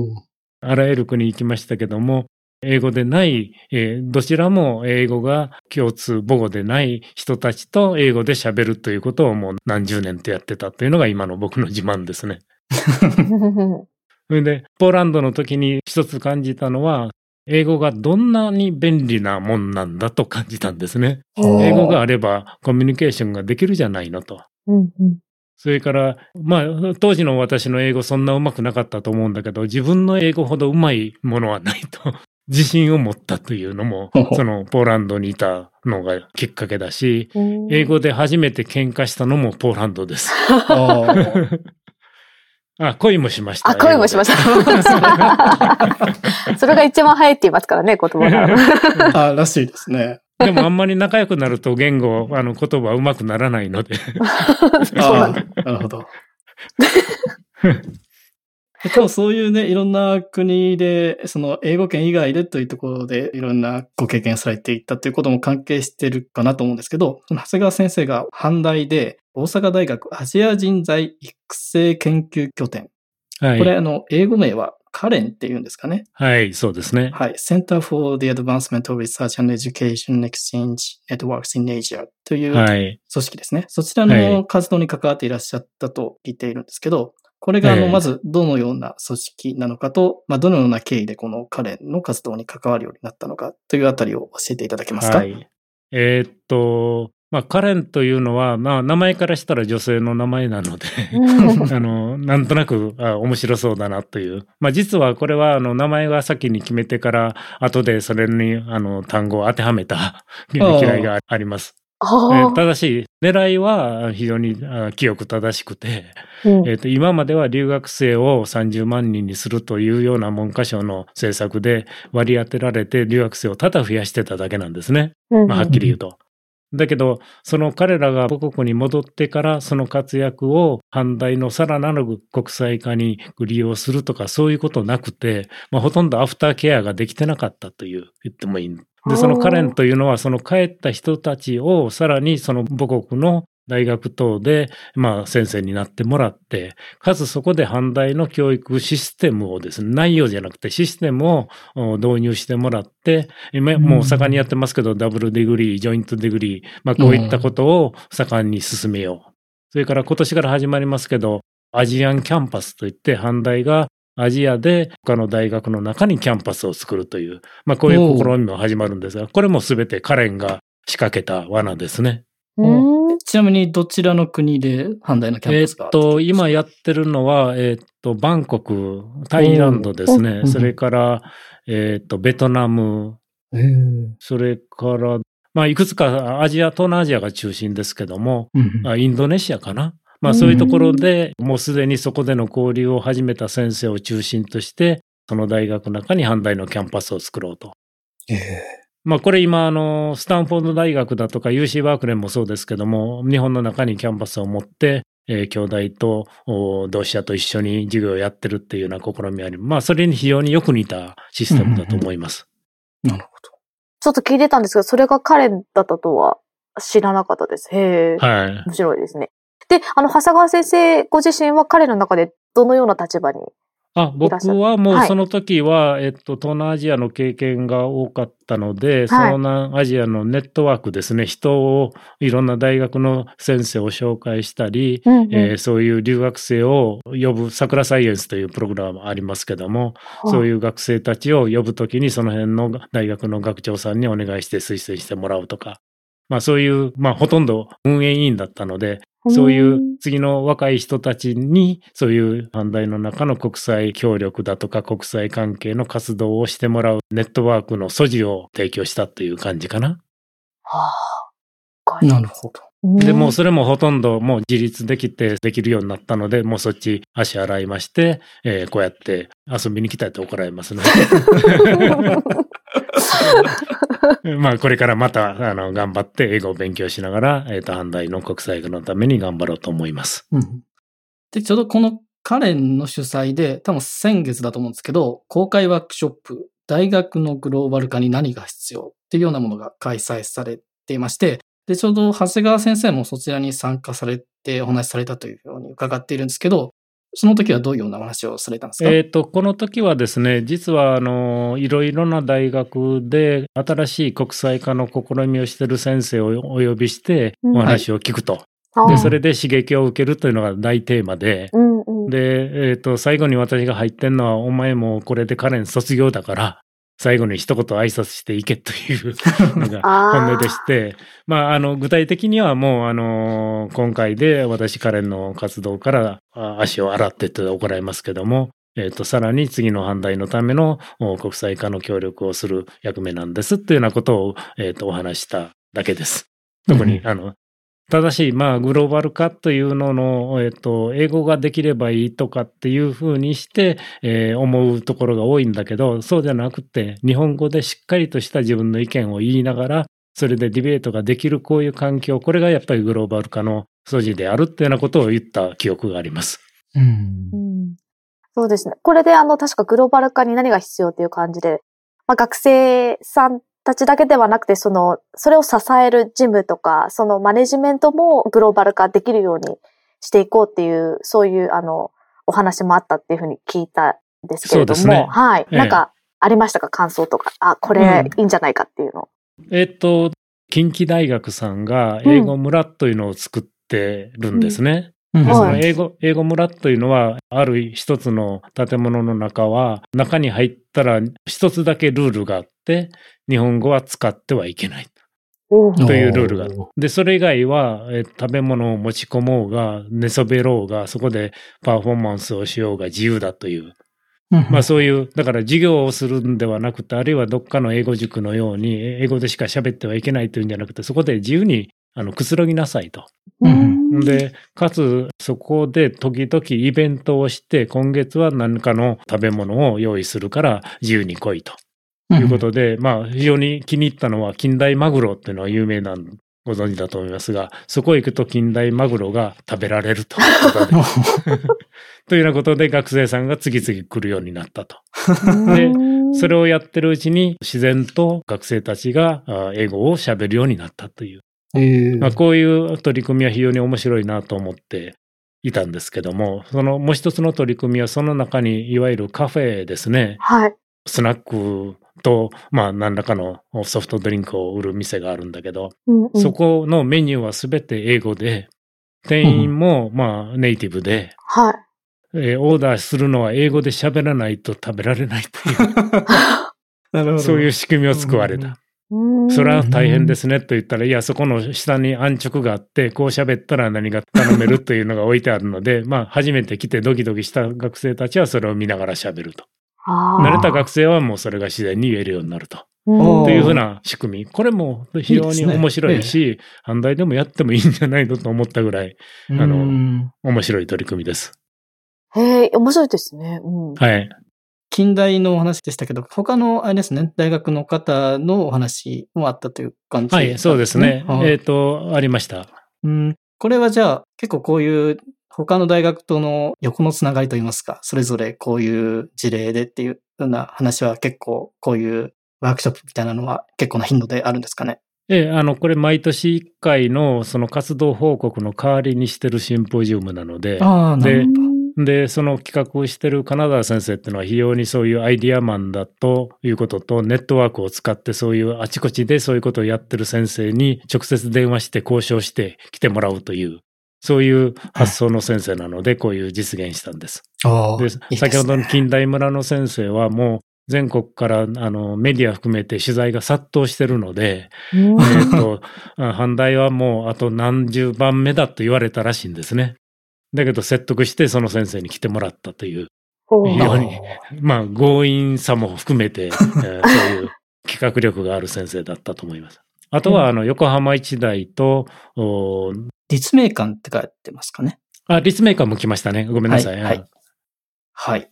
あらゆる国行きましたけども、英語でない、えー、どちらも英語が共通母語でない人たちと英語で喋るということをもう何十年とやってたというのが今の僕の自慢ですね。それで、ポーランドの時に一つ感じたのは、英語がどんなに便利なもんなんだと感じたんですね。英語があればコミュニケーションができるじゃないのと。うんうん、それから、まあ、当時の私の英語そんな上手くなかったと思うんだけど、自分の英語ほど上手いものはないと自信を持ったというのも、そのポーランドにいたのがきっかけだし、英語で初めて喧嘩したのもポーランドです。あ、恋もしました。あ、恋もしました。それが一番早いって言いますからね、言葉が。あ、らしいですね。でもあんまり仲良くなると言語、あの言葉上手くならないので。あなるほど。多分そういうね、いろんな国で、その英語圏以外でというところでいろんなご経験されていったということも関係してるかなと思うんですけど、その長谷川先生が阪大で大阪大学アジア人材育成研究拠点。はい、これあの、英語名はカレンっていうんですかね。はい、そうですね。はい。Center for the Advancement of Research and Education Exchange Networks in Asia という組織ですね。はい、そちらの活動に関わっていらっしゃったと聞いているんですけど、これが、あの、まず、どのような組織なのかと、まあ、どのような経緯でこのカレンの活動に関わるようになったのかというあたりを教えていただけますか？はい。えー、っと、まあ、カレンというのは、まあ、名前からしたら女性の名前なので あの、なんとなくあ面白そうだなという。まあ、実はこれは、あの、名前が先に決めてから、後でそれに、あの、単語を当てはめた嫌い があります。ただし、狙いは非常に記憶正しくて、うん、えーと、今までは留学生を30万人にするというような文科省の政策で割り当てられて留学生をただ増やしてただけなんですね。まあ、はっきり言うと。だけど、その彼らが母国に戻ってからその活躍を反対のさらなる国際化に利用するとかそういうことなくて、まあ、ほとんどアフターケアができてなかったという言ってもいい。で、そのカレンというのはその帰った人たちをさらにその母国の大学等で、まあ、先生になってもらって、かつそこで阪大の教育システムをですね、内容じゃなくてシステムを導入してもらって、今もう盛んにやってますけど、ダブルディグリー、ジョイントディグリー、まあ、こういったことを盛んに進めよう。それから今年から始まりますけど、アジアンキャンパスといって、阪大がアジアで他の大学の中にキャンパスを作るという、まあこういう試みも始まるんですが、これもすべてカレンが仕掛けた罠ですね。ちなみにどちらの国で阪大のキャンパスがえっと、今やってるのは、えー、っと、バンコク、タイランドですね。それから、えー、っと、ベトナム、それから、まあ、いくつかアジア、東南アジアが中心ですけども、あインドネシアかな？まあ、そういうところで、もうすでにそこでの交流を始めた先生を中心として、その大学の中に阪大のキャンパスを作ろうと。えーまあこれ今あの、スタンフォード大学だとか UC バークレーもそうですけども、日本の中にキャンパスを持って、えー、京大と同志社と一緒に授業をやってるっていうような試みあり、まあそれに非常によく似たシステムだと思います。うんうん、なるほど。ちょっと聞いてたんですけど、それが彼だったとは知らなかったです。へえ。はい。面白いですね。で、あの、長谷川先生ご自身は彼の中でどのような立場にあ僕はもうその時は、はい、えっと、東南アジアの経験が多かったので、はい、東南アジアのネットワークですね、人をいろんな大学の先生を紹介したり、うんうん、えー、そういう留学生を呼ぶ、桜サイエンスというプログラムありますけども、はそういう学生たちを呼ぶときにその辺の大学の学長さんにお願いして推薦してもらうとか、まあそういう、まあほとんど運営委員だったので、そういう次の若い人たちに、そういう反対の中の国際協力だとか国際関係の活動をしてもらうネットワークの素地を提供したという感じかな。はあ。なるほど。で、もうそれもほとんどもう自立できてできるようになったので、もうそっち足洗いまして、えー、こうやって遊びに来たって怒られますね。まあ、これからまた、あの、頑張って英語を勉強しながら、えっ、ー、と、阪大の国際化のために頑張ろうと思います。うん、で、ちょうどこのカレンの主催で、多分先月だと思うんですけど、公開ワークショップ、大学のグローバル化に何が必要っていうようなものが開催されていまして、で、ちょうど長谷川先生もそちらに参加されてお話しされたというように伺っているんですけど、その時はどういうようなお話をされたんですか？えっ、と、この時はですね、実は、あの、いろいろな大学で新しい国際化の試みをしている先生をお呼びしてお話を聞くと。で、それで刺激を受けるというのが大テーマで、うんうん、で、えっ、と、最後に私が入ってんのは、お前もこれでカレン卒業だから、最後に一言挨拶していけという のが本音でして、まあ、あの、具体的にはもう、あの、今回で私、カレンの活動からあ足を洗ってって行いますけども、えっ、と、さらに次の反対のためのお国際化の協力をする役目なんですっていうようなことを、えっ、と、お話しただけです。特に、うんあの、ただし、まあ、グローバル化というのの、えっ、と、英語ができればいいとかっていうふうにして、えー思うところが多いんだけど、そうじゃなくて、日本語でしっかりとした自分の意見を言いながら、それでディベートができるこういう環境、これがやっぱりグローバル化の素地であるっていうようなことを言った記憶があります。うんうんそうですね。これであの、確かグローバル化に何が必要っていう感じで、まあ、学生さんたちだけではなくて、その、それを支える事務とか、そのマネジメントもグローバル化できるようにしていこうっていう、そういうあの、お話もあったっていうふうに聞いたんですけれども、ねはい。ええなんか、ありましたか？感想とか。あ、これいいんじゃないかっていうの。えっ、と、近畿大学さんが英語村というのを作ってるんですね。うんではいその英語、英語村というのは、ある一つの建物の中は、中に入ったら一つだけルールがあって、日本語は使ってはいけない。おというルールがある。で、それ以外は、え食べ物を持ち込もうが、寝そべろうが、そこでパフォーマンスをしようが自由だという。まあそういう、だから授業をするんではなくて、あるいはどっかの英語塾のように、英語でしか喋ってはいけないというんじゃなくて、そこで自由にあのくつろぎなさいと。うんで、かつそこで時々イベントをして、今月は何かの食べ物を用意するから自由に来いということで、まあ非常に気に入ったのは近代マグロっていうのは有名なんご存知だと思いますが、そこへ行くと近代マグロが食べられるということで、というようなことで学生さんが次々来るようになったと。でそれをやってるうちに自然と学生たちがあ英語を喋るようになったという。えーまあ、こういう取り組みは非常に面白いなと思っていたんですけども、そのもう一つの取り組みはその中にいわゆるカフェですね。はい。スナックと、まあ何らかのソフトドリンクを売る店があるんだけど、うんうんそこのメニューはすべて英語で、店員もまあネイティブで、はい。えーオーダーするのは英語で喋らないと食べられないという、なるほど。そういう仕組みを作われた。うんそれは大変ですねと言ったら、いや、そこの下に安直があって、こう喋ったら何が頼めるというのが置いてあるので、まあ、初めて来てドキドキした学生たちはそれを見ながら喋ると。慣れた学生はもうそれが自然に言えるようになると。うんというふうな仕組み。これも非常に面白いし、反対でもやってもいいんじゃないのと思ったぐらいああのの、面白い取り組みです。へえ、面白いですね。うん。はい。近代のお話でしたけど、他の、あれですね、大学の方のお話もあったという感じはい、そうですね。はいえっ、と、ありました。うん、これはじゃあ、結構こういう他の大学との横のつながりといいますか、それぞれこういう事例でっていうような話は結構こういうワークショップみたいなのは結構な頻度であるんですかね？ええ、あの、これ毎年1回のその活動報告の代わりにしてるシンポジウムなので、ああ、なるほど。で、その企画をしてる金沢先生っていうのは非常にそういうアイディアマンだということと、ネットワークを使ってそういうあちこちでそういうことをやってる先生に直接電話して交渉して来てもらうという、そういう発想の先生なので、こういう実現したんです。で、先ほどの近代村の先生はもう全国からあのメディア含めて取材が殺到してるので、うんえっと、あ阪大はもうあと何十番目だと言われたらしいんですね。だけど説得してその先生に来てもらったという非常にまあ強引さも含めて、えーそういう企画力がある先生だったと思います。あとはあの横浜一大と、お立命館って書いてますかね。あ、立命館も来ましたね。ごめんなさい。はいはいはい。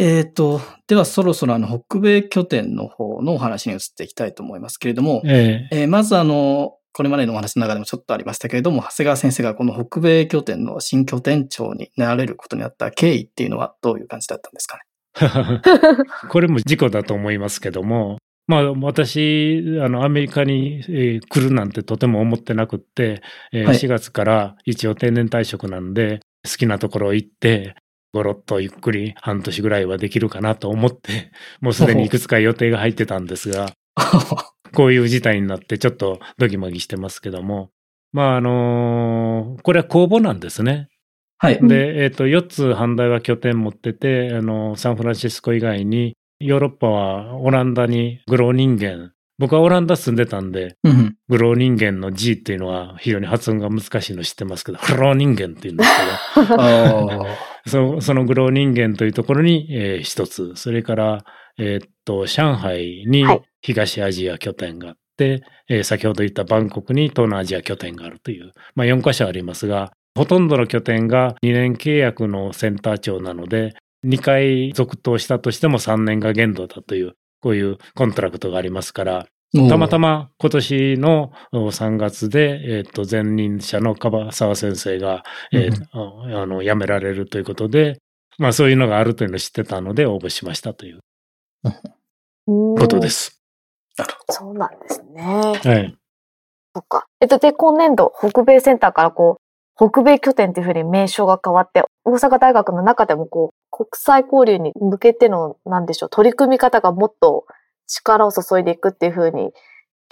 えっ、と、ではそろそろあの北米拠点の方のお話に移っていきたいと思いますけれども、えええーまずあの、これまでのお話の中でもちょっとありましたけれども、長谷川先生がこの北米拠点の新拠点長になられることになった経緯っていうのはどういう感じだったんですかね？これも事故だと思いますけども、まあ、私、あの、アメリカに、えー来るなんてとても思ってなくって、えーはい4月から一応定年退職なんで、好きなところ行って、ごろっとゆっくり半年ぐらいはできるかなと思って、もうすでにいくつか予定が入ってたんですが、こういう事態になってちょっとドギマギしてますけども、まあ、あのーこれは公募なんですね。はい。で、えっ、と、4つ阪大は拠点持ってて、あの、サンフランシスコ以外に、ヨーロッパはオランダにグローニンゲン、僕はオランダ住んでたんで、うん。うんグローニンゲンの G っていうのは非常に発音が難しいの知ってますけど、フローニンゲンっていうんですけど、あ そそのグローニンゲンというところに、えー一つ、それから、えーっと、上海にはい。東アジア拠点があって、えー先ほど言ったバンコクに東南アジア拠点があるという、まあ4カ所ありますが、ほとんどの拠点が2年契約のセンター長なので、2回続投したとしても3年が限度だという、こういう contract がありますから、ーたまたま今年のお3月で、えっ、と、前任者の樺沢先生が、えーああの、辞められるということで、まあそういうのがあるというのを知ってたので応募しましたということです。そうなんですね。はい。そっか。えっと、で、今年度、北米センターからこう、北米拠点っていうふうに名称が変わって、大阪大学の中でもこう、国際交流に向けての、なんでしょう、取り組み方がもっと力を注いでいくっていうふうに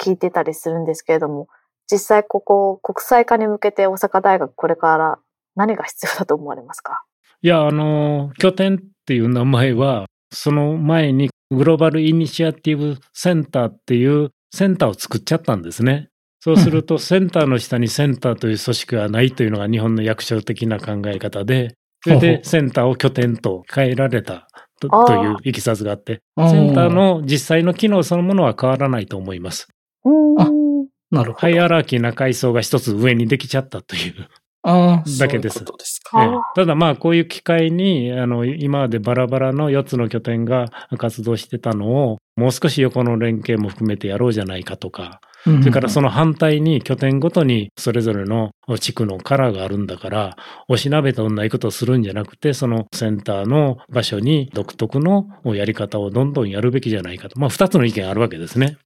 聞いてたりするんですけれども、実際ここ、国際化に向けて大阪大学これから何が必要だと思われますか？いや、あの、拠点っていう名前は、その前にグローバルイニシアティブセンターっていうセンターを作っちゃったんですね。そうすると、センターの下にセンターという組織がないというのが日本の役所的な考え方で、それでセンターを拠点と変えられたといういきさつがあって、ど。センターの実際の機能そのものは変わらないと思います。あん。なるほど。ハイアラーキーな階層が一つ上にできちゃったという。だけですそういうですええただまあこういう機会にあの今までバラバラの4つの拠点が活動してたのをもう少し横の連携も含めてやろうじゃないかとか、それからその、の反対に拠点ごとにそれぞれの地区のカラーがあるんだから、おしなべと同じことをするんじゃなくて、そのセンターの場所に独特のやり方をどんどんやるべきじゃないかと。まあ二つの意見あるわけですね。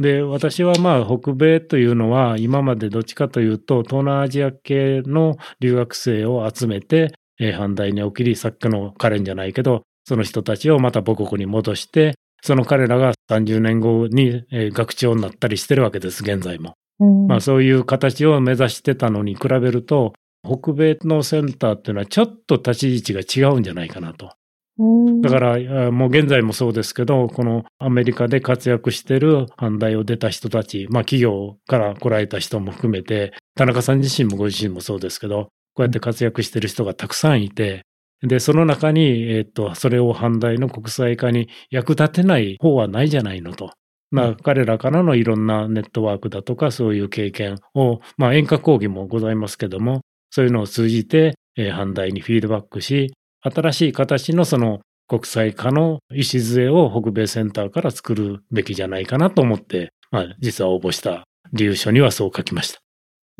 で、私はまあ北米というのは今までどっちかというと東南アジア系の留学生を集めて、えー反対に起きり、さっきのカレンじゃないけど、その人たちをまた母国に戻して、その彼らが30年後に、えー学長になったりしてるわけです、現在も。うんまあそういう形を目指してたのに比べると、北米のセンターっていうのはちょっと立ち位置が違うんじゃないかなと。うんだから、あもう現在もそうですけど、このアメリカで活躍してる反対を出た人たち、まあ企業から来られた人も含めて、田中さん自身もご自身もそうですけど、こうやって活躍してる人がたくさんいて、で、その中に、えっと、それを反対の国際化に役立てない方はないじゃないのと。まあ、彼らからのいろんなネットワークだとか、そういう経験を、まあ、遠隔講義もございますけども、そういうのを通じて、えー反対にフィードバックし、新しい形のその国際化の礎を北米センターから作るべきじゃないかなと思って、まあ、実は応募した理由書にはそう書きました。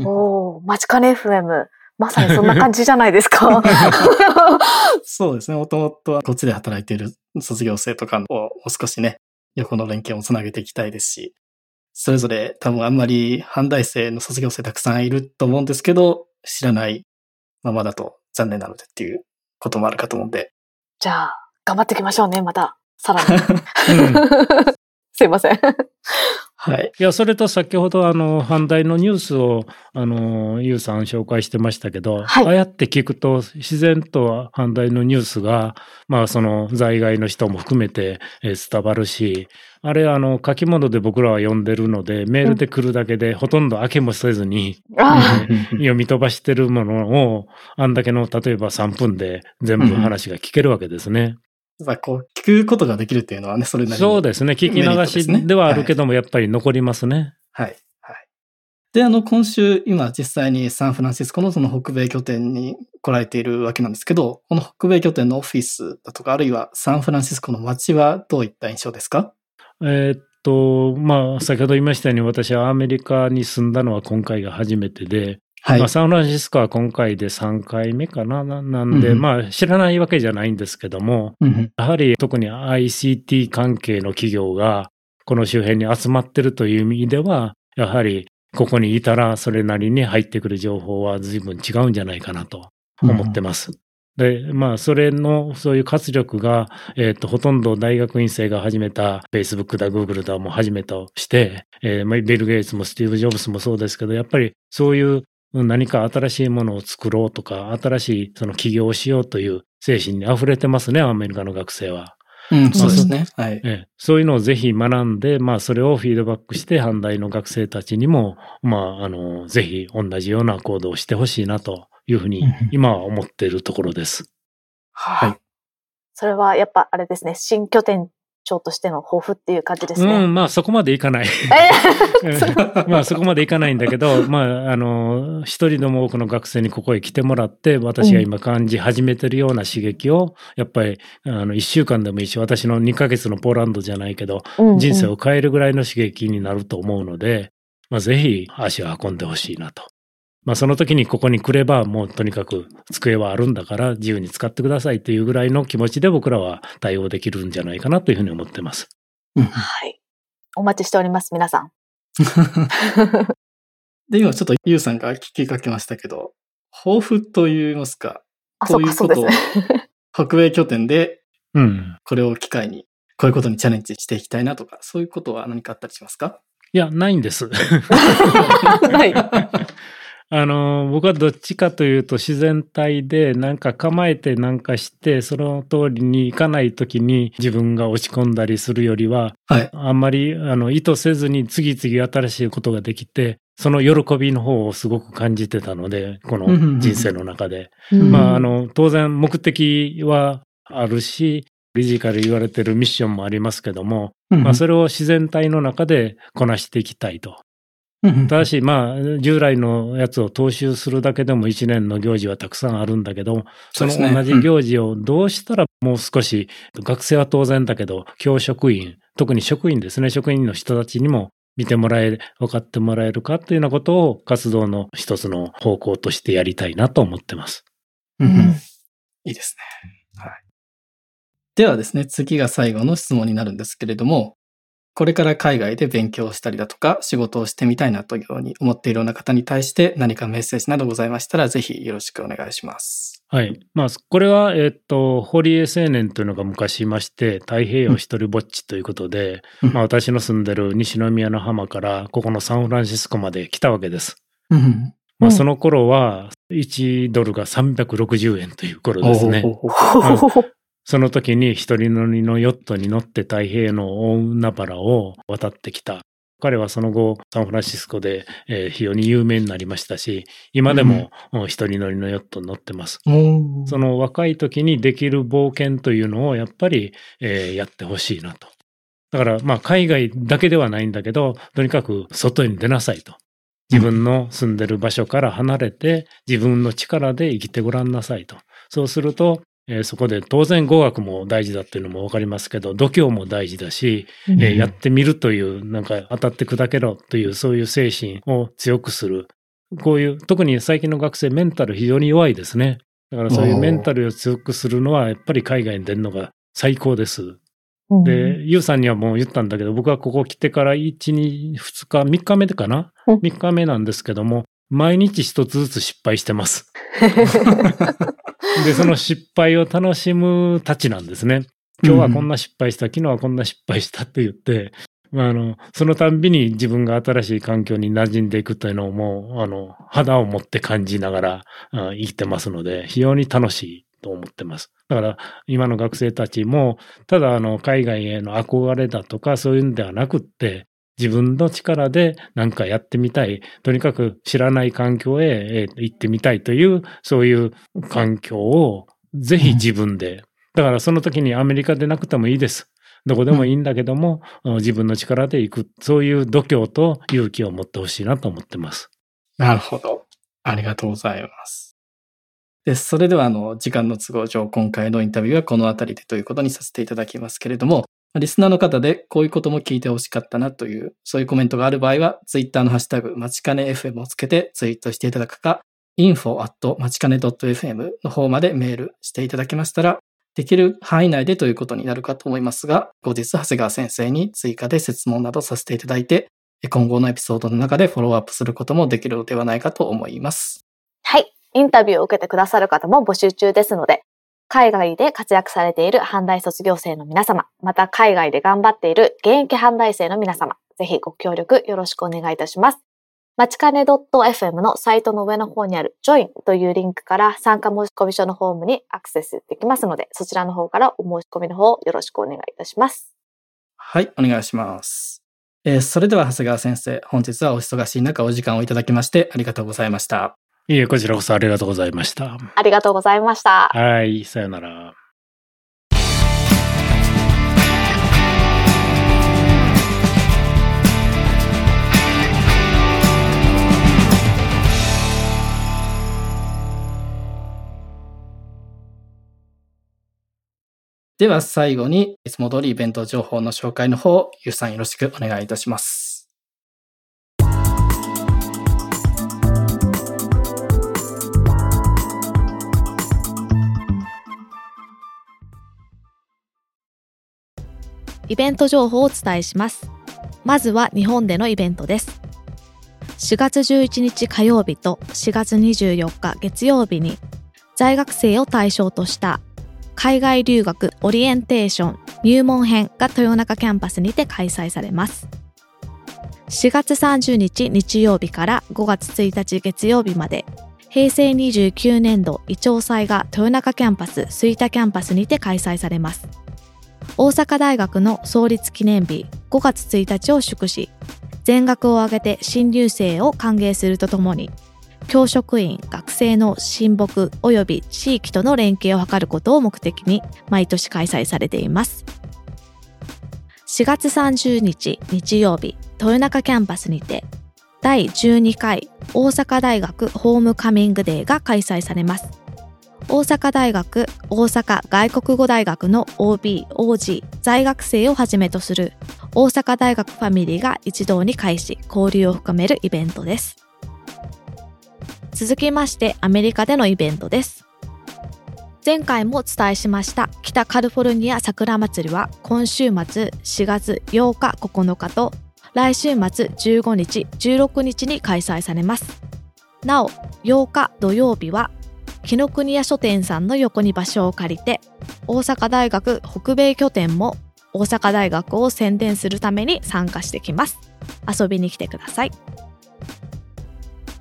おー、マチカネ FM。まさにそんな感じじゃないですか。そうですね。もともとはこっちで働いている卒業生とかをもう少しね、横の連携をつなげていきたいですし、それぞれ多分あんまり反大生の卒業生たくさんいると思うんですけど、知らないままだと残念なのでっていうこともあるかと思うんで。じゃあ、頑張っていきましょうね、また。さらに。うんすいません。はい。いや、それと先ほどあの、反対のニュースを、あの、ゆうさん紹介してましたけど、はいああやって聞くと、自然と反対のニュースが、まあ、その、在外の人も含めて、えー伝わるし、あれ、あの、書き物で僕らは読んでるので、メールで来るだけで、ほとんど開けもせずに、あ 読み飛ばしてるものを、あんだけの、例えば3分で全部話が聞けるわけですね。やっぱこう、聞くことができるっていうのはね、それなりに。そうですね。聞き流しではあるけども、やっぱり残りますね。はい。はい。で、あの、今週、今実際にサンフランシスコのその北米拠点に来られているわけなんですけど、この北米拠点のオフィスだとか、あるいはサンフランシスコの街はどういった印象ですか？えーっと、まあ、先ほど言いましたように、私はアメリカに住んだのは今回が初めてで、はい。まあ、サンフランシスコは今回で3回目かな、ななんで、うんまあ、知らないわけじゃないんですけども、うんうんやはり特に ICT 関係の企業がこの周辺に集まってるという意味では、やはりここにいたらそれなりに入ってくる情報は随分違うんじゃないかなと思ってます。で、まあ、それの、そういう活力が、えっ、と、ほとんど大学院生が始めた、Facebook だ、Google だも始めとして、えー、ビル・ゲイツもスティーブ・ジョブスもそうですけど、やっぱりそういう何か新しいものを作ろうとか、新しいその起業をしようという精神に溢れてますね、アメリカの学生は。うん、そうですね。はい、ええ。そういうのをぜひ学んで、まあ、それをフィードバックして、阪大の学生たちにも、まあ、あの、ぜひ同じような行動をしてほしいなというふうに、今は思っているところです。はい。それはやっぱあれですね、新拠点長としての抱負っていう感じですね。うん、まあそこまでいかない。まあそこまでいかないんだけど、まああの、一人でも多くの学生にここへ来てもらって、私が今感じ始めてるような刺激を、やっぱり、あの、一週間でもいいし、私の2ヶ月のポーランドじゃないけど、うんうん、人生を変えるぐらいの刺激になると思うので、まあぜひ足を運んでほしいなと。まあその時にここに来ればもうとにかく机はあるんだから自由に使ってくださいというぐらいの気持ちで僕らは対応できるんじゃないかなというふうに思ってます。はい。お待ちしております、皆さん。で、今ちょっとユウさんが聞きかけましたけど、抱負と言いますか、こういうことを、北米拠点で、これを機会に、こういうことにチャレンジしていきたいなとか、そういうことは何かあったりしますか？いや、ないんです。はい。あの、僕はどっちかというと自然体でなんか構えてなんかして、その通りに行かない時に自分が落ち込んだりするよりは、はい、あんまりあの意図せずに次々新しいことができて、その喜びの方をすごく感じてたので、この人生の中で。まあ、あの、当然目的はあるし、理事から言われてるミッションもありますけども、まあ、それを自然体の中でこなしていきたいと。ただし、まあ、従来のやつを踏襲するだけでも一年の行事はたくさんあるんだけど、その同じ行事をどうしたらもう少し、学生は当然だけど、教職員、特に職員ですね、職員の人たちにも見てもらえ、分かってもらえるかっていうようなことを活動の一つの方向としてやりたいなと思ってます。うん、いいですね。はい。ではですね、次が最後の質問になるんですけれども、これから海外で勉強したりだとか仕事をしてみたいなというように思っているような方に対して何かメッセージなどございましたらぜひよろしくお願いします。はい。まあ、これは、えっと、堀江青年というのが昔いまして、太平洋一人ぼっちということで、うん、まあ、私の住んでる西宮の浜からここのサンフランシスコまで来たわけです。うん、まあ、その頃は1ドルが360円という頃ですね。その時に一人乗りのヨットに乗って太平洋の大海原を渡ってきた。彼はその後、サンフランシスコで、えー、非常に有名になりましたし、今でも一人乗りのヨットに乗ってます。うん、その若い時にできる冒険というのをやっぱり、えー、やってほしいなと。だから、まあ、海外だけではないんだけど、とにかく外に出なさいと。自分の住んでる場所から離れて、自分の力で生きてごらんなさいと。そうすると、えー、そこで当然語学も大事だっていうのもわかりますけど、度胸も大事だし、うん、えー、やってみるという、なんか当たって砕けろというそういう精神を強くする。こういう、特に最近の学生メンタル非常に弱いですね。だからそういうメンタルを強くするのはやっぱり海外に出るのが最高です。うん、で、ゆうさんにはもう言ったんだけど、僕はここ来てから1、2、2日、3日目かな、うん、?3 日目なんですけども、毎日一つずつ失敗してます。で、その失敗を楽しむたちなんですね。今日はこんな失敗した、昨日はこんな失敗したって言って、まあ、あの、そのたんびに自分が新しい環境に馴染んでいくというのをもう、あの、肌を持って感じながら生きてますので、非常に楽しいと思ってます。だから、今の学生たちも、ただ、あの、海外への憧れだとか、そういうんではなくって、自分の力で何かやってみたい。とにかく知らない環境へ行ってみたいという、そういう環境をぜひ自分で。だからその時にアメリカでなくてもいいです。どこでもいいんだけども、自分の力で行く。そういう度胸と勇気を持ってほしいなと思ってます。なるほど。ありがとうございます。で、それではあの、時間の都合上、今回のインタビューはこの辺りでということにさせていただきますけれども、リスナーの方でこういうことも聞いてほしかったなという、そういうコメントがある場合は、ツイッターのハッシュタグ、まちかね FM をつけてツイートしていただくか、info at まちかね .fm の方までメールしていただけましたら、できる範囲内でということになるかと思いますが、後日、長谷川先生に追加で質問などさせていただいて、今後のエピソードの中でフォローアップすることもできるのではないかと思います。はい。インタビューを受けてくださる方も募集中ですので、海外で活躍されている阪大卒業生の皆様、また海外で頑張っている現役阪大生の皆様、ぜひご協力よろしくお願いいたします。まちかね .fm のサイトの上の方にある Join というリンクから参加申込書のフォームにアクセスできますので、そちらの方からお申し込みの方よろしくお願いいたします。はい、お願いします。えーそれでは長谷川先生、本日はお忙しい中お時間をいただきましてありがとうございました。いえ、こちらこそありがとうございました。ありがとうございました。はい、さよなら。では最後に、いつも通りイベント情報の紹介の方、ゆうさんよろしくお願いいたします。イベント情報をお伝えします。まずは日本でのイベントです。4月11日火曜日と4月24日月曜日に在学生を対象とした海外留学オリエンテーション入門編が豊中キャンパスにて開催されます。4月30日日曜日から5月1日月曜日まで平成29年度いちょう祭が豊中キャンパス吹田キャンパスにて開催されます。大阪大学の創立記念日5月1日を祝し、全額を挙げて新入生を歓迎するとともに、教職員、学生の親睦及び地域との連携を図ることを目的に毎年開催されています。4月30日日曜日、豊中キャンパスにて、第12回大阪大学ホームカミングデーが開催されます。大阪大学大阪外国語大学の OB、OG、在学生をはじめとする大阪大学ファミリーが一堂に会し交流を深めるイベントです。続きましてアメリカでのイベントです。前回もお伝えしました北カリフォルニア桜祭りは今週末4月8日9日と来週末15日16日に開催されます。なお8日土曜日は紀ノ国屋書店さんの横に場所を借りて大阪大学北米拠点も大阪大学を宣伝するために参加してきます。遊びに来てください。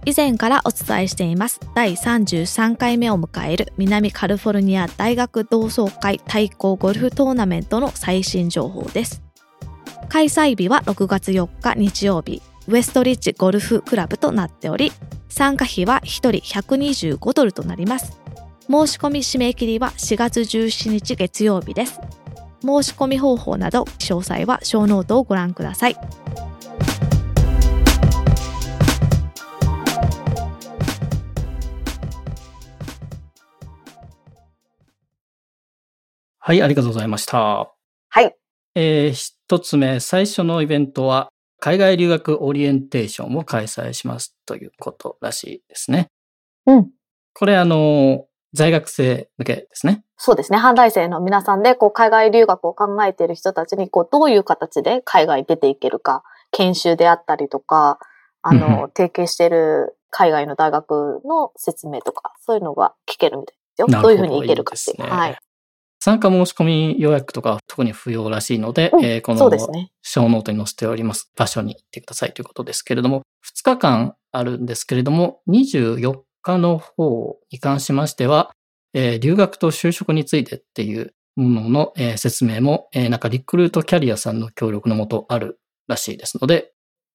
以前からお伝えしています。第33回目を迎える南カリフォルニア大学同窓会対抗ゴルフトーナメントの最新情報です。開催日は6月4日日曜日。ウエストリッジゴルフクラブとなっており参加費は1人125ドルとなります。申し込み締め切りは4月17日月曜日です。申し込み方法など詳細は小ノートをご覧ください。はい、ありがとうございました。はい。えー一つ目、最初のイベントは、海外留学オリエンテーションを開催しますということらしいですね。うん。これ、あの、在学生向けですね。そうですね。阪大生の皆さんで、こう、海外留学を考えている人たちに、こう、どういう形で海外に出ていけるか、研修であったりとか、あの、提携している海外の大学の説明とか、そういうのが聞けるみたいですよ。どどういうふうに行けるかっていう。はい。参加申し込み予約とかは特に不要らしいので、うんえーこの。小ノートに載せております場所に行ってくださいということですけれども、2日間あるんですけれども、24日の方に関しましては、えー留学と就職についてっていうものの、えー説明も、えーなんかリクルートキャリアさんの協力のもとあるらしいですので、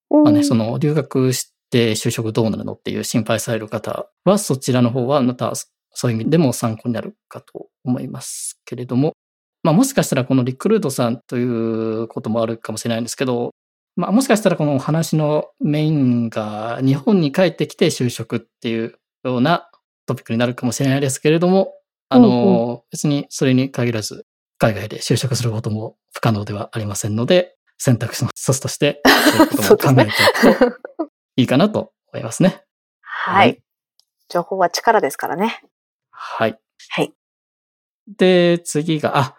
まあね、その留学して就職どうなるのっていう心配される方は、そちらの方はまたそういう意味でも参考になるかと思いますけれども、まあもしかしたらこのリクルートさんということもあるかもしれないんですけど、まあもしかしたらこの話のメインが日本に帰ってきて就職っていうようなトピックになるかもしれないですけれども、あの、別にそれに限らず海外で就職することも不可能ではありませんので、選択肢の一つとして、そういうことも 考えておくといいかなと思いますね。はい。情報は力ですからね。はい。はい。で、次が、あ、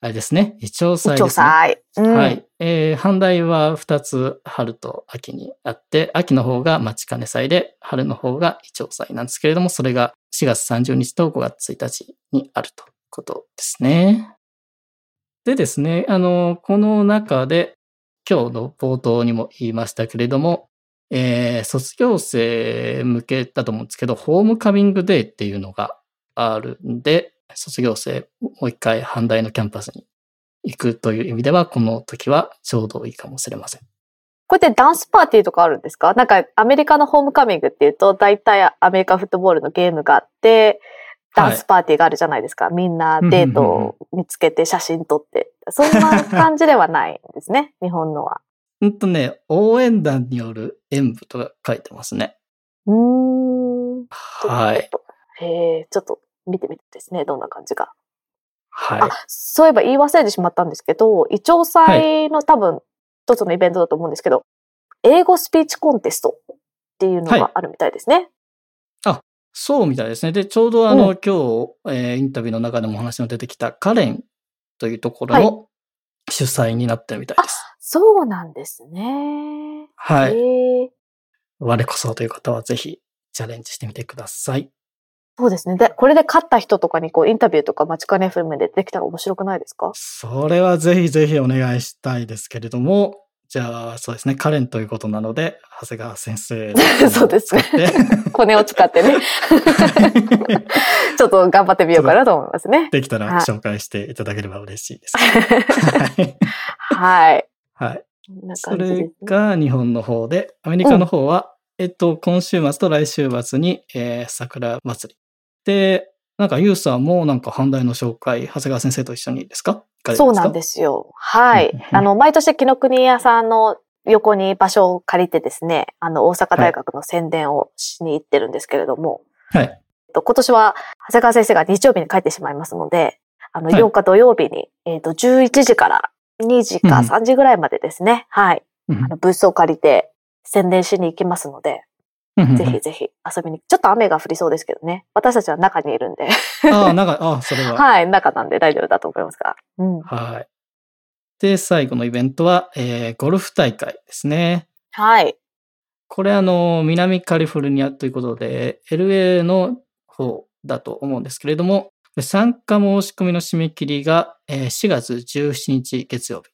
あれですね。イチョウ祭ですね。祭。うんはい。えー、阪大は2つ春と秋にあって、秋の方が待ちかね祭で、春の方がイチョウ祭なんですけれども、それが4月30日と5月1日にあるということですね。でですね、あの、この中で、今日の冒頭にも言いましたけれども、えー卒業生向けだと思うんですけど、ホームカミングデーっていうのがあるんで、卒業生もう一回阪大のキャンパスに行くという意味では、この時はちょうどいいかもしれません。これってダンスパーティーとかあるんですか？なんかアメリカのホームカミングっていうと、大体アメリカフットボールのゲームがあって、ダンスパーティーがあるじゃないですか。みんなデートを見つけて写真撮って。そんな感じではないんですね。日本のは。うんとね、応援団による演舞とか書いてますね。うーん。はい。。へえ、ちょっと見てみてですね。どんな感じか。はいあ。、そういえば言い忘れてしまったんですけど、イチョウ祭の多分一つのイベントだと思うんですけど、英語スピーチコンテストっていうのがあるみたいですね。そうみたいですね。で、ちょうどあの、う今日、えーインタビューの中でもお話の出てきたカレンというところはいの主催になってるみたいです。そうなんですね。はい。我こそという方はぜひチャレンジしてみてください。そうですね。で、これで勝った人とかにこうインタビューとか街かね FM でできたら面白くないですか？それはぜひぜひお願いしたいですけれども、じゃあ、そうですね、カレンということなので、長谷川先生の そうですねコネを使ってね。ちょっと頑張ってみようかなと思いますね。できたらはい紹介していただければ嬉しいです。はい。はい。はい。こんなそれね。が日本の方で、アメリカの方は、えっと、今週末と来週末に、えー桜祭り。で、なんかユーさんもなんか阪大の紹介、長谷川先生と一緒にですか？そうなんですすよ。はい。あの、毎年、紀ノ国屋さんの横に場所を借りてですね、あの、大阪大学の宣伝をしに行ってるんですけれども、はい。えっと今年は、長谷川先生が日曜日に帰ってしまいますので、あの、はい。8日土曜日に、えっと、11時から2時かうん3時ぐらいまでですね、はい。うんあの、ブースを借りて宣伝しに行きますので、うん ぜひぜひ遊びに、ちょっと雨が降りそうですけどね、私たちは中にいるんで、ああ、なんか、ああ、それは。はい、中なんで大丈夫だと思いますが。うん。はい。で、最後のイベントは、えーゴルフ大会ですね。はい。これあの、南カリフォルニアということで、LA の方だと思うんですけれども、参加申し込みの締め切りがえー4月17日月曜日。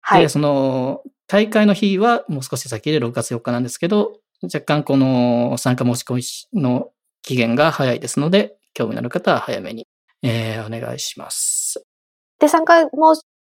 はいで、。その、大会の日はもう少し先で6月4日なんですけど、若干この参加申し込みの期限が早いですので、興味のある方は早めに、えーお願いします。で、参加申し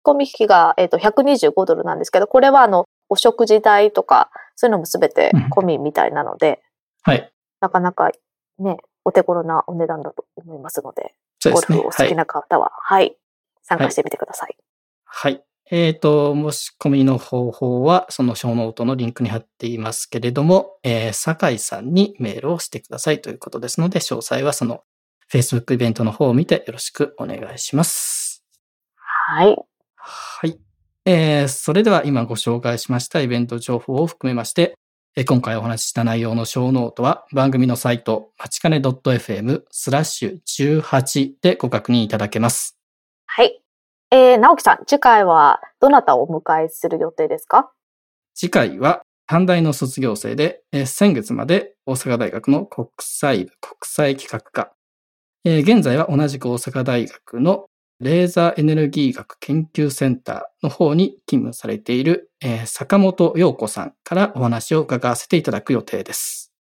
込み費が、えっと125ドルなんですけど、これはあの、お食事代とか、そういうのもすべて込みみたいなので、はい。なかなかね、お手頃なお値段だと思いますので、ですね。はい。フお好きな方は、はい、参加してみてください。はい。えっ、と、申し込みの方法は、そのショーノートのリンクに貼っていますけれども、えー、酒井さんにメールをしてくださいということですので、詳細はその Facebook イベントの方を見てよろしくお願いします。はい。はい。えー、それでは今ご紹介しましたイベント情報を含めまして、えー今回お話しした内容のショーノートは番組のサイト、まちかね .fm スラッシュ18でご確認いただけます。はい。えー、直樹さん、次回はどなたをお迎えする予定ですか？次回は、短大の卒業生で、えー先月まで大阪大学の国際部国際企画科、えー現在は同じく大阪大学のレーザーエネルギー学研究センターの方に勤務されている、えー坂本陽子さんからお話を伺わせていただく予定です。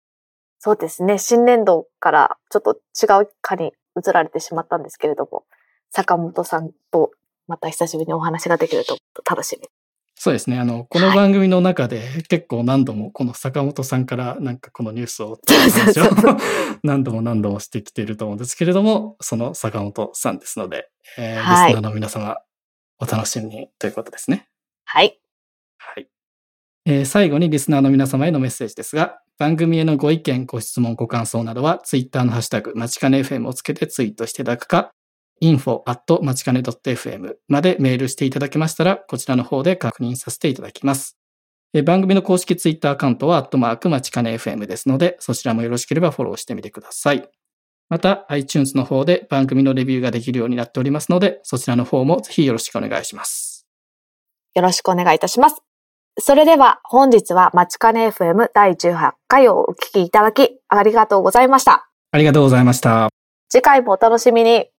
そうですね。新年度からちょっと違う科に移られてしまったんですけれども、坂本さんとまた久しぶりにお話ができると楽しみ。そうですね。あの、この番組の中で結構何度もこの坂本さんからなんかこのニュースを 何度も何度もしてきていると思うんですけれども、その坂本さんですので、えーはいリスナーの皆様お楽しみにということですね。はい。はい。えー最後にリスナーの皆様へのメッセージですが、番組へのご意見、ご質問、ご感想などは、ツイッターのハッシュタグ、まちかね FM をつけてツイートしていただくか、info まちかね .fm までメールしていただけましたら、こちらの方で確認させていただきます。えー番組の公式ツイッターアカウントは、アットマークまちかね FM ですので、そちらもよろしければフォローしてみてください。また iTunes の方で番組のレビューができるようになっておりますので、そちらの方もぜひよろしくお願いします。よろしくお願いいたします。それでは本日はまちかね FM 第18回をお聞きいただきありがとうございました。ありがとうございました。次回もお楽しみに。